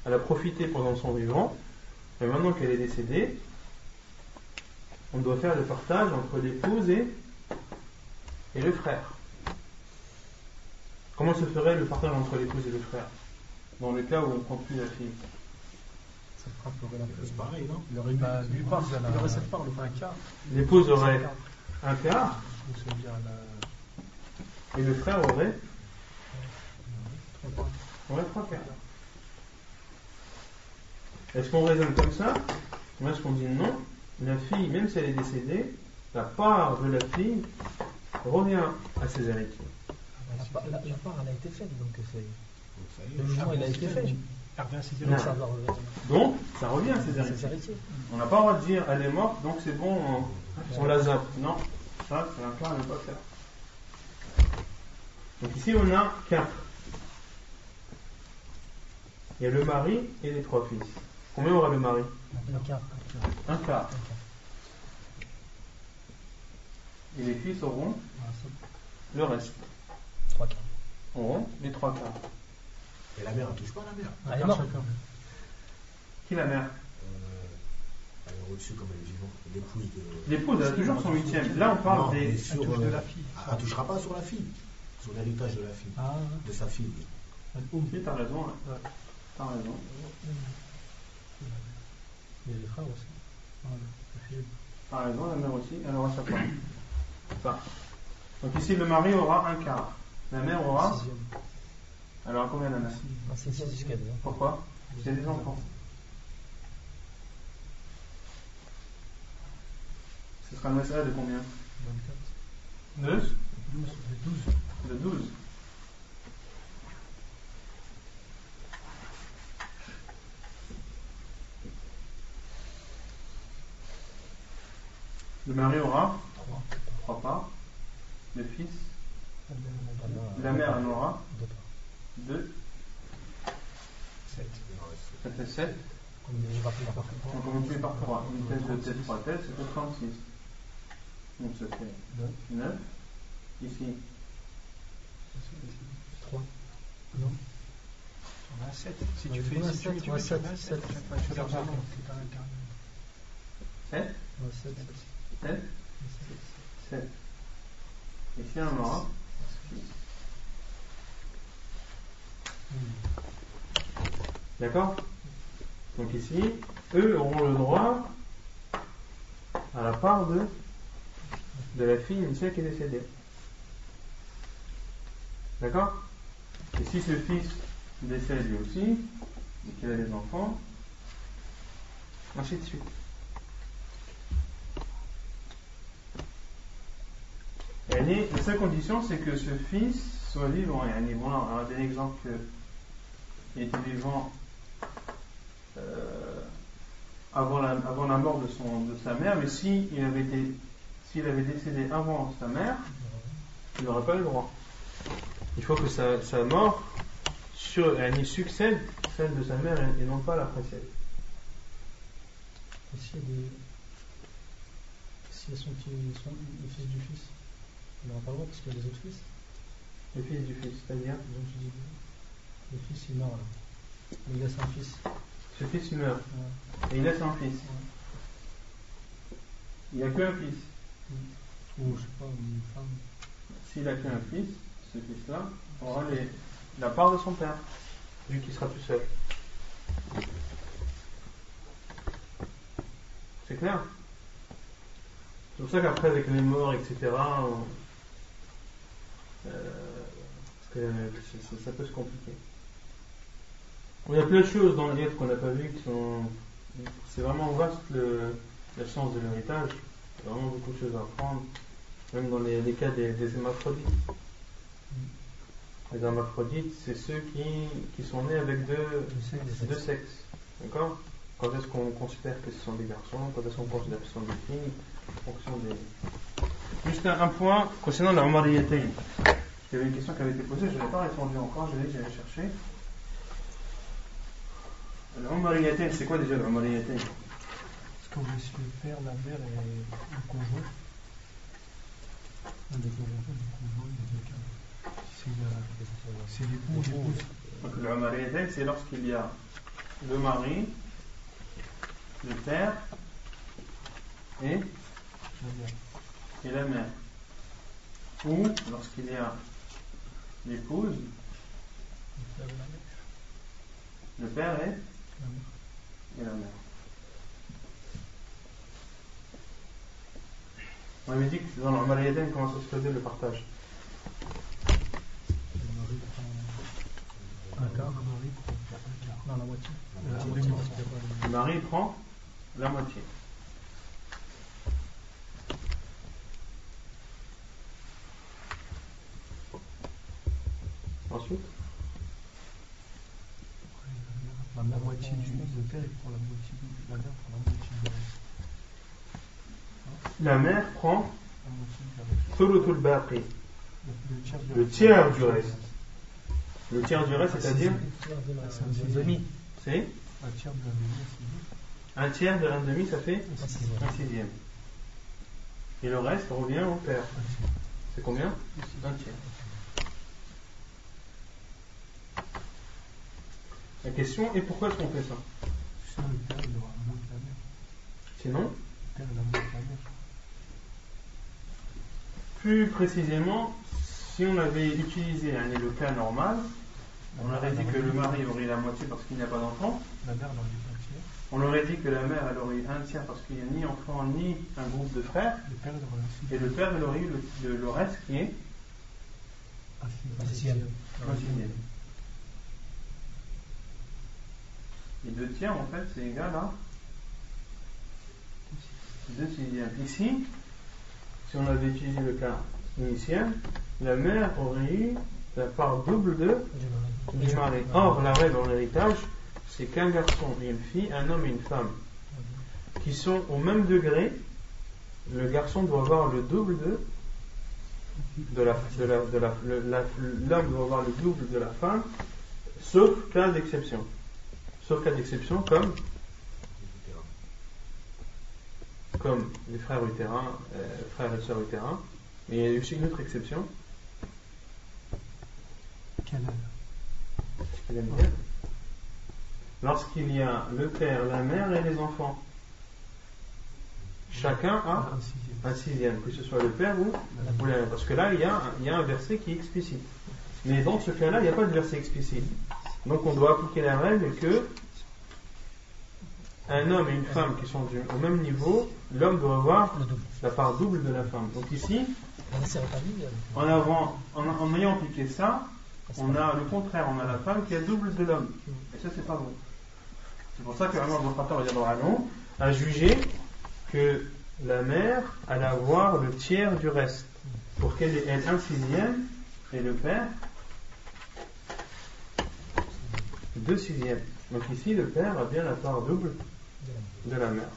[SPEAKER 1] euh, profité pendant son vivant, mais maintenant qu'elle est décédée, on doit faire le partage entre l'épouse et, et le frère. Comment se ferait le partage entre l'épouse et le frère? Dans le cas où on ne prend plus la fille.
[SPEAKER 2] Ça frapperait la
[SPEAKER 3] C'est pareil, non?
[SPEAKER 2] Il aurait,
[SPEAKER 4] Bah,
[SPEAKER 2] lui part,
[SPEAKER 4] il
[SPEAKER 2] aurait cette part, le un quart.
[SPEAKER 1] L'épouse aurait un quart et le frère aurait,
[SPEAKER 2] trois quarts.
[SPEAKER 1] aurait trois quarts. Est-ce qu'on raisonne comme ça? Ou est-ce qu'on dit non? La fille, même si elle est décédée, la part de la fille revient à ses héritiers.
[SPEAKER 4] La, part- la- la part, elle a été faite, donc c'est.
[SPEAKER 3] Donc, ça y est.
[SPEAKER 4] Le jugement, il a été fait. Donc ça
[SPEAKER 1] revient à ses héritiers. On n'a pas le droit de dire elle est morte, donc c'est bon, on, on la zappe. Non, ça, c'est un cas à ne pas faire. Donc ici, on a quatre. Il y a le mari et les trois fils. Combien aura le mari?
[SPEAKER 4] Un quart.
[SPEAKER 1] Un quart. Et les fils auront le reste. Auront les trois quarts.
[SPEAKER 3] Et la mère, elle touche pas la mère.
[SPEAKER 4] Ah, elle est morte.
[SPEAKER 1] Qui la mère
[SPEAKER 3] Euh, elle est au-dessus comme elle est vivante. L'épouse de.
[SPEAKER 1] L'épouse, elle a toujours son huitième. Là, on parle des.
[SPEAKER 3] sur,
[SPEAKER 2] Elle touche de
[SPEAKER 3] euh,
[SPEAKER 2] la fille.
[SPEAKER 3] Elle ne touchera pas sur la fille. Sur l'héritage de la fille.
[SPEAKER 2] Ah,
[SPEAKER 3] De sa fille.
[SPEAKER 1] Si, t'as raison. hein.
[SPEAKER 2] Ouais.
[SPEAKER 1] T'as raison.
[SPEAKER 2] Il y a les frères aussi. Ah.
[SPEAKER 1] T'as raison, la mère aussi, elle aura sa part. Ça. Donc ici, le mari aura un quart. La mère aura. Aura combien la mère. Pourquoi? C'est des enfants. Ce sera un masala de combien?
[SPEAKER 2] 24.
[SPEAKER 1] De
[SPEAKER 2] 12. de 12.
[SPEAKER 1] De 12. Le mari aura?
[SPEAKER 2] 3.
[SPEAKER 1] 3 parts. Le fils, la mère en aura
[SPEAKER 4] Deux parts.
[SPEAKER 1] 2.
[SPEAKER 2] 7.
[SPEAKER 1] Ça fait 7.
[SPEAKER 4] On.
[SPEAKER 1] Donc multiplie par 3. Une tête, deux têtes, trois têtes, ça fait 36. Donc ça fait
[SPEAKER 2] Neuf.
[SPEAKER 1] 9. Ici,
[SPEAKER 4] 3.
[SPEAKER 2] Non. On a 7. Si tu fais
[SPEAKER 4] on a
[SPEAKER 2] si tu fais l'argent, c'est un quart.
[SPEAKER 1] 7.
[SPEAKER 4] 7.
[SPEAKER 1] 7. 7. Ici on aura 6. D'accord? Donc ici, eux auront le droit à la part de, la fille initiale qui est décédée. D'accord? Et si ce fils décède lui aussi, et qu'il a des enfants, ainsi de suite. Et yani, la seule condition, c'est que ce fils soit vivant. Bon, on a des exemples que il était vivant avant, la, mort de, sa mère, mais s'il avait, été, s'il avait décédé avant sa mère, il n'aurait pas le droit. Il faut que sa, mort yani, succède celle de sa mère et, et non pas la précède.
[SPEAKER 4] Et petit. Son, le fils du fils, pas le droit parce qu'il y a des autres fils.
[SPEAKER 1] Le fils du fils, c'est-à-dire
[SPEAKER 4] Donc tu dis. Le fils il meurt là. Il laisse un fils.
[SPEAKER 1] ce fils meurt
[SPEAKER 4] Ouais.
[SPEAKER 1] et il laisse un fils. Il n'y a qu'un fils.
[SPEAKER 2] Ou je sais pas, une femme.
[SPEAKER 1] S'il a qu'un fils, ce fils-là aura les- la part de son père, vu qu'il sera tout seul. C'est clair? C'est pour ça qu'après, avec les morts, etc., on- ça, ça peut se compliquer. Il y a plein de choses dans l'ayat qu'on n'a pas vues qui sont. C'est vraiment vaste le, le sens de l'héritage. Il y a vraiment beaucoup de choses à apprendre. Même dans les, les cas des, des hémaphrodites. Les hermaphrodites, c'est ceux qui, qui sont nés avec deux, deux sexes. D'accord? Quand est-ce qu'on considère que ce sont des garçons? Quand est-ce qu'on considère que ce sont des filles? En fonction des. Juste un, un point concernant la Omariyatain. Il y avait une question qui avait été posée, je n'ai pas répondu encore, je l'ai j'allais chercher. C'est quoi déjà l'Omariyatain
[SPEAKER 2] Est-ce qu'on laisse le père, la mère et le conjoint le conjoint, il y a quelqu'un. C'est l'époux ou l'épouse.
[SPEAKER 1] C'est lorsqu'il y a le mari, le père et,
[SPEAKER 2] La mère.
[SPEAKER 1] et la mère. Ou lorsqu'il y a l'épouse,
[SPEAKER 2] Le père et la mère.
[SPEAKER 1] le père et,
[SPEAKER 2] La mère.
[SPEAKER 1] On avait dit que dans l'Omariyatain, comment ça se faisait le partage
[SPEAKER 2] Le mari prend un quart. Le mari prend un quart.
[SPEAKER 4] Non, la moitié.
[SPEAKER 1] Le mari prend la moitié. Ensuite,
[SPEAKER 2] La mère prend la moitié du le père, il prend la moitié du la mère prend la moitié du reste.
[SPEAKER 1] la mère prend
[SPEAKER 2] Le, tiers du
[SPEAKER 1] le
[SPEAKER 2] reste.
[SPEAKER 1] tiers du reste. Le tiers du reste, c'est-à-dire,
[SPEAKER 2] C'est un tiers de la demi, c'est
[SPEAKER 1] un tiers de un demi, ça fait
[SPEAKER 4] Un sixième.
[SPEAKER 1] un sixième. Et le reste revient au père. C'est combien Un tiers. La question est pourquoi est-ce qu'on fait ça?
[SPEAKER 2] Sinon?
[SPEAKER 1] Plus précisément, si on avait utilisé hein, le cas normal, on aurait dit que le mari aurait la moitié parce qu'il n'y a pas d'enfant.
[SPEAKER 2] La mère, elle aurait eu un tiers.
[SPEAKER 1] On aurait dit que la mère elle aurait un tiers parce qu'il n'y a ni enfant ni un groupe de frères.
[SPEAKER 2] Le père, il aurait aussi
[SPEAKER 1] Et le père il aurait eu le, reste qui est
[SPEAKER 2] un
[SPEAKER 4] Un sixième.
[SPEAKER 1] Et deux tiers en fait c'est égal à deux sixièmes. Ici, si on avait utilisé le cas initial, la mère aurait eu la part double de
[SPEAKER 4] Du mari.
[SPEAKER 1] du mari. Or, la règle en héritage, c'est qu'un garçon et une fille, un homme et une femme, qui sont au même degré, le garçon doit avoir le double de, de la, de la, de la- le- la- l'homme doit avoir le double de la femme, sauf cas d'exception. Sauf cas d'exception comme, comme les frères utérins, euh, frères et sœurs utérins. Mais il y a aussi une autre exception. Lorsqu'il y a le père, la mère et les enfants, chacun a
[SPEAKER 2] Un sixième.
[SPEAKER 1] que ce soit le père ou, ou la mère. Parce que là, il y, a, il y a un verset qui est explicite. Mais dans ce cas-là, il n'y a pas de verset explicite. Donc on doit appliquer la règle que un homme et une femme qui sont du- au même niveau, l'homme doit avoir
[SPEAKER 4] Le
[SPEAKER 1] la part double de la femme. Donc ici,
[SPEAKER 4] rétabli. euh,
[SPEAKER 1] en, avant, en, en ayant appliqué ça, on a le contraire, on a la femme qui a le double de l'homme. Et ça, c'est pas bon. C'est pour ça que radiallahu anhu, a jugé que la mère allait avoir le tiers du reste. Pour qu'elle ait un sixième et le père deux sixièmes. Donc ici, le père a bien la part double
[SPEAKER 4] de la-
[SPEAKER 1] mère.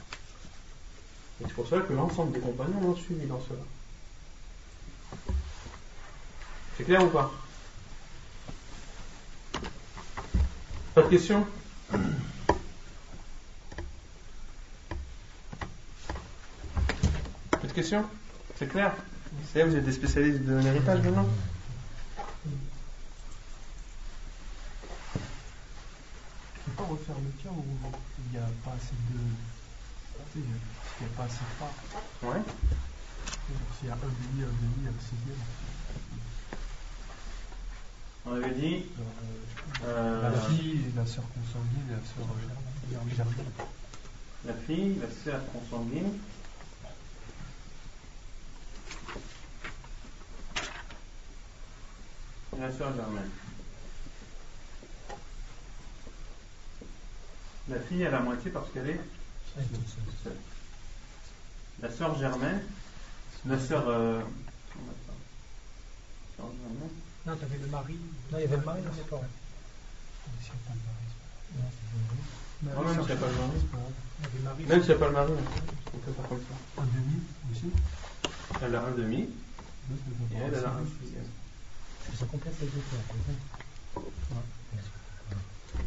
[SPEAKER 1] Et c'est pour ça que l'ensemble des compagnons l'ont suivi dans cela. C'est clair ou pas? Pas de questions? Pas de questions? C'est clair? C'est vous êtes des spécialistes de l'héritage maintenant
[SPEAKER 2] Tu peux pas refaire le cas où il n'y a pas assez de. Il n'y a pas assez de part.
[SPEAKER 1] Ouais.
[SPEAKER 2] S'il y a un demi, un demi, un sixième.
[SPEAKER 1] On avait dit euh,
[SPEAKER 2] euh, la fille, la sœur consanguine et la sœur euh, germaine.
[SPEAKER 1] la fille, la sœur consanguine, et la sœur germaine. La fille a la moitié parce qu'elle est seule. La sœur germaine, la sœur. Euh, sœur germaine.
[SPEAKER 2] Non, tu avais le mari.
[SPEAKER 4] Non, il y avait le mari, non, c'est pas vrai.
[SPEAKER 2] S'il n'y a pas le mari, c'est pas
[SPEAKER 1] Ah, même s'il n'y a pas le mari. Même s'il n'y a pas le mari, on peut faire comme ça.
[SPEAKER 2] Un demi aussi.
[SPEAKER 1] Elle a un demi et elle, elle a un sixième.
[SPEAKER 4] Ça complète les deux tiers.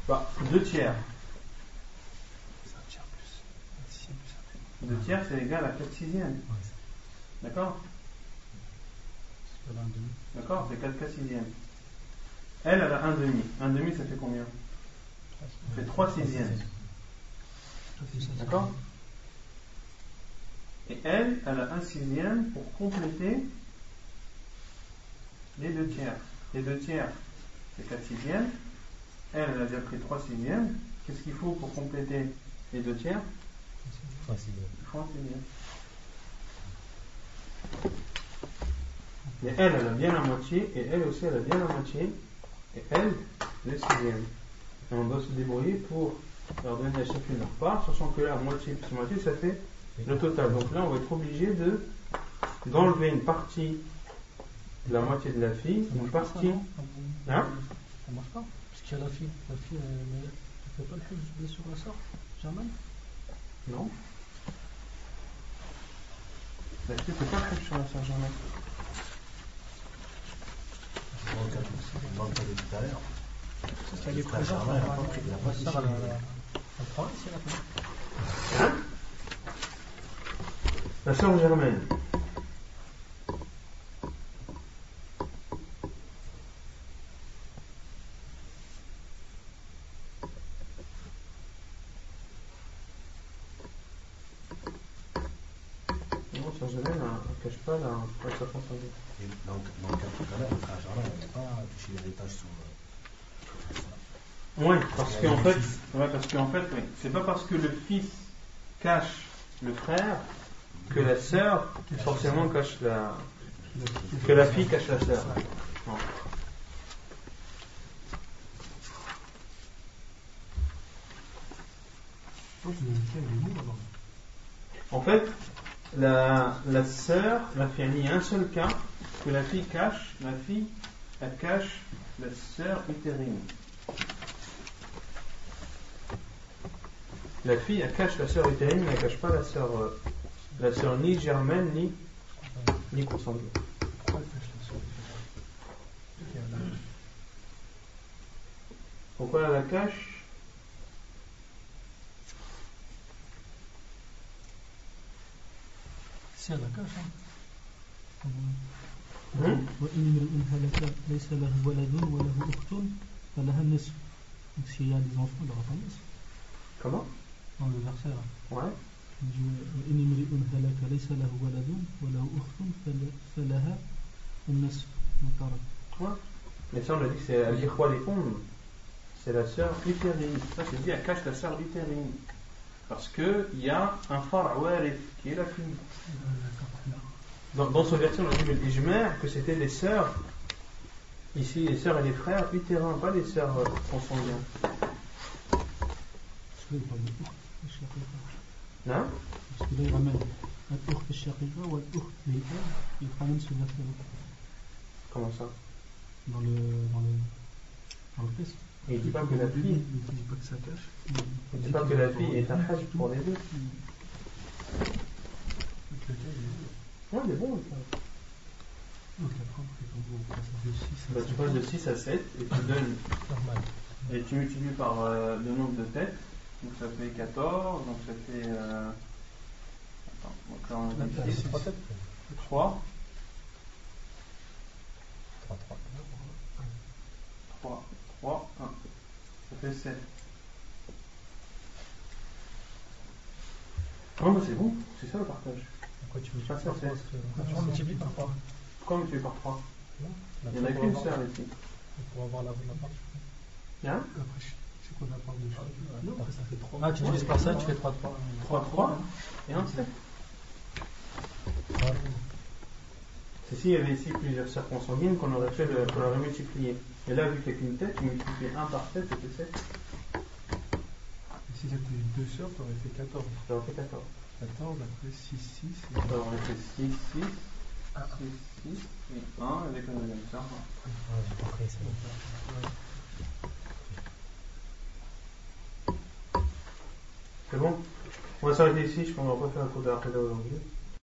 [SPEAKER 1] Bah, deux tiers.
[SPEAKER 2] 2 tiers,
[SPEAKER 1] c'est égal à 4 sixièmes. D'accord D'accord C'est 4 4 sixièmes. Elle, elle a 1 demi. 1 demi, ça fait combien Ça fait 3 sixièmes. D'accord Et elle, elle a 1 sixième pour compléter les 2 tiers. Les 2 tiers, c'est 4 sixièmes. Elle, elle a déjà pris 3 sixièmes. Qu'est-ce qu'il faut pour compléter les 2 tiers
[SPEAKER 4] Sixièmes.
[SPEAKER 1] Mais elle, elle a bien la moitié, et elle aussi, elle a bien la moitié, et elle, le sixième. Et on doit se débrouiller pour leur donner à chacune leur part, sachant que la moitié plus moitié, ça fait le total. Donc là, on va être obligé de d'enlever une partie de la moitié de la fille, une partie. Hein?
[SPEAKER 4] Ça marche pas. Parce qu'il y a la fille. La fille, elle ne fait pas le plus sur la sœur Germaine?
[SPEAKER 1] Non. La fille ne peut pas faire sur la
[SPEAKER 3] cas de-
[SPEAKER 4] Parce qu'elle est présente.
[SPEAKER 3] N'a pas pris, n'a
[SPEAKER 4] elle prend ici, elle a.
[SPEAKER 1] La sœur germaine. Cache pas la la circonstance.
[SPEAKER 3] Et Dans, le- dans le cas de tout à l'heure, le frère Germain n'avait pas touché l'héritage sur. euh,
[SPEAKER 1] Oui, parce qu'en fait, ouais, parce qu'en fait, oui, c'est pas parce que le fils cache le frère que la sœur forcément cache la, que la fille cache la sœur. Non.
[SPEAKER 2] Que.
[SPEAKER 1] En fait, la, la sœur, la fille, il y a un seul cas que la fille cache, la fille, elle cache la sœur utérine. La fille, elle cache la sœur utérine, mais elle cache pas la sœur, euh, la sœur ni germaine ni, ni consanguine.
[SPEAKER 2] Pourquoi elle la
[SPEAKER 1] cache?
[SPEAKER 4] Si elle la cache. Hein.
[SPEAKER 1] Hein
[SPEAKER 5] وإن امرئ هلك ليس له ولد وله أخت فلها النصف. Donc s'il y a des enfants, il n'aura pas le nisf.
[SPEAKER 1] Comment
[SPEAKER 5] Dans le verset là.
[SPEAKER 1] Ouais.
[SPEAKER 5] Il dit وإن امرئ هلك ليس له ولد وله أخت فل- فلها النصف ما ترك.
[SPEAKER 1] Ouais. Mais ça, on a dit que c'est Al-Ikhwa les Umm. C'est la sœur utérine. Ça, c'est dit, elle cache la sœur utérine. parce qu'il y a un farawarif qui est la fumée. Dans, dans son verset, on a dit le Dijmer, que c'était les sœurs, ici les sœurs et les frères, puis pas les sœurs euh,
[SPEAKER 5] consanguines. Est-ce
[SPEAKER 1] hein
[SPEAKER 5] que là, il ramène la ouf et chérifa ou la ouf meïda Il ramène ce verset-là.
[SPEAKER 1] Comment ça?
[SPEAKER 5] Dans le. dans le. dans le texte.
[SPEAKER 1] Il ne dit pas que la fille,
[SPEAKER 2] Il ne dit pas que ça cache.
[SPEAKER 1] il dit pas que la fille est un hajj pour les deux.
[SPEAKER 2] Cas, il est
[SPEAKER 1] bon,
[SPEAKER 2] 6 à
[SPEAKER 1] bah, tu passes de 6 à 7 et tu donnes
[SPEAKER 4] Normal.
[SPEAKER 1] Et tu multiplies par euh, le nombre de têtes, donc ça fait 14, donc ça fait. Euh... Attends, donc là on a
[SPEAKER 4] Là,
[SPEAKER 1] dit
[SPEAKER 4] t'as
[SPEAKER 1] six,
[SPEAKER 4] trois têtes.
[SPEAKER 1] 3,
[SPEAKER 4] 3, 3.
[SPEAKER 1] 3, 3, 1. Ça fait 7. Non, mais c'est bon, c'est ça le partage.
[SPEAKER 4] Pourquoi tu multiplies par
[SPEAKER 1] fait.
[SPEAKER 4] 3 Tu multiplies par 3.
[SPEAKER 1] Pourquoi on multiplie par 3
[SPEAKER 4] Il
[SPEAKER 1] n'y en a qu'une sœur ici.
[SPEAKER 4] Pour avoir la bonne part.
[SPEAKER 1] Hein
[SPEAKER 2] Après, je- c'est quoi la part de Non, après, ça fait 3.
[SPEAKER 4] Ah, tu divises par ça, tu fais 3, 3.
[SPEAKER 1] 3, 3 et 1, 7. C'est s'il y avait ici plusieurs circonsanguines qu'on aurait fait qu'on aurait multiplié. Et là, vu qu'il n'y a qu'une tête, tu multiplies 1 par 7, c'était 7.
[SPEAKER 2] Et si c'était deux sœurs, t'aurais fait 14.
[SPEAKER 1] Ça aurait fait 14.
[SPEAKER 2] 14, après 6, 6. Et...
[SPEAKER 1] Ça aurait fait 6, 6, 6, 6, et 1 avec la deuxième sœur.
[SPEAKER 4] j'ai compris ça.
[SPEAKER 1] C'est bon? On va s'arrêter ici, je pense qu'on va pas faire un cours d'arcade aujourd'hui.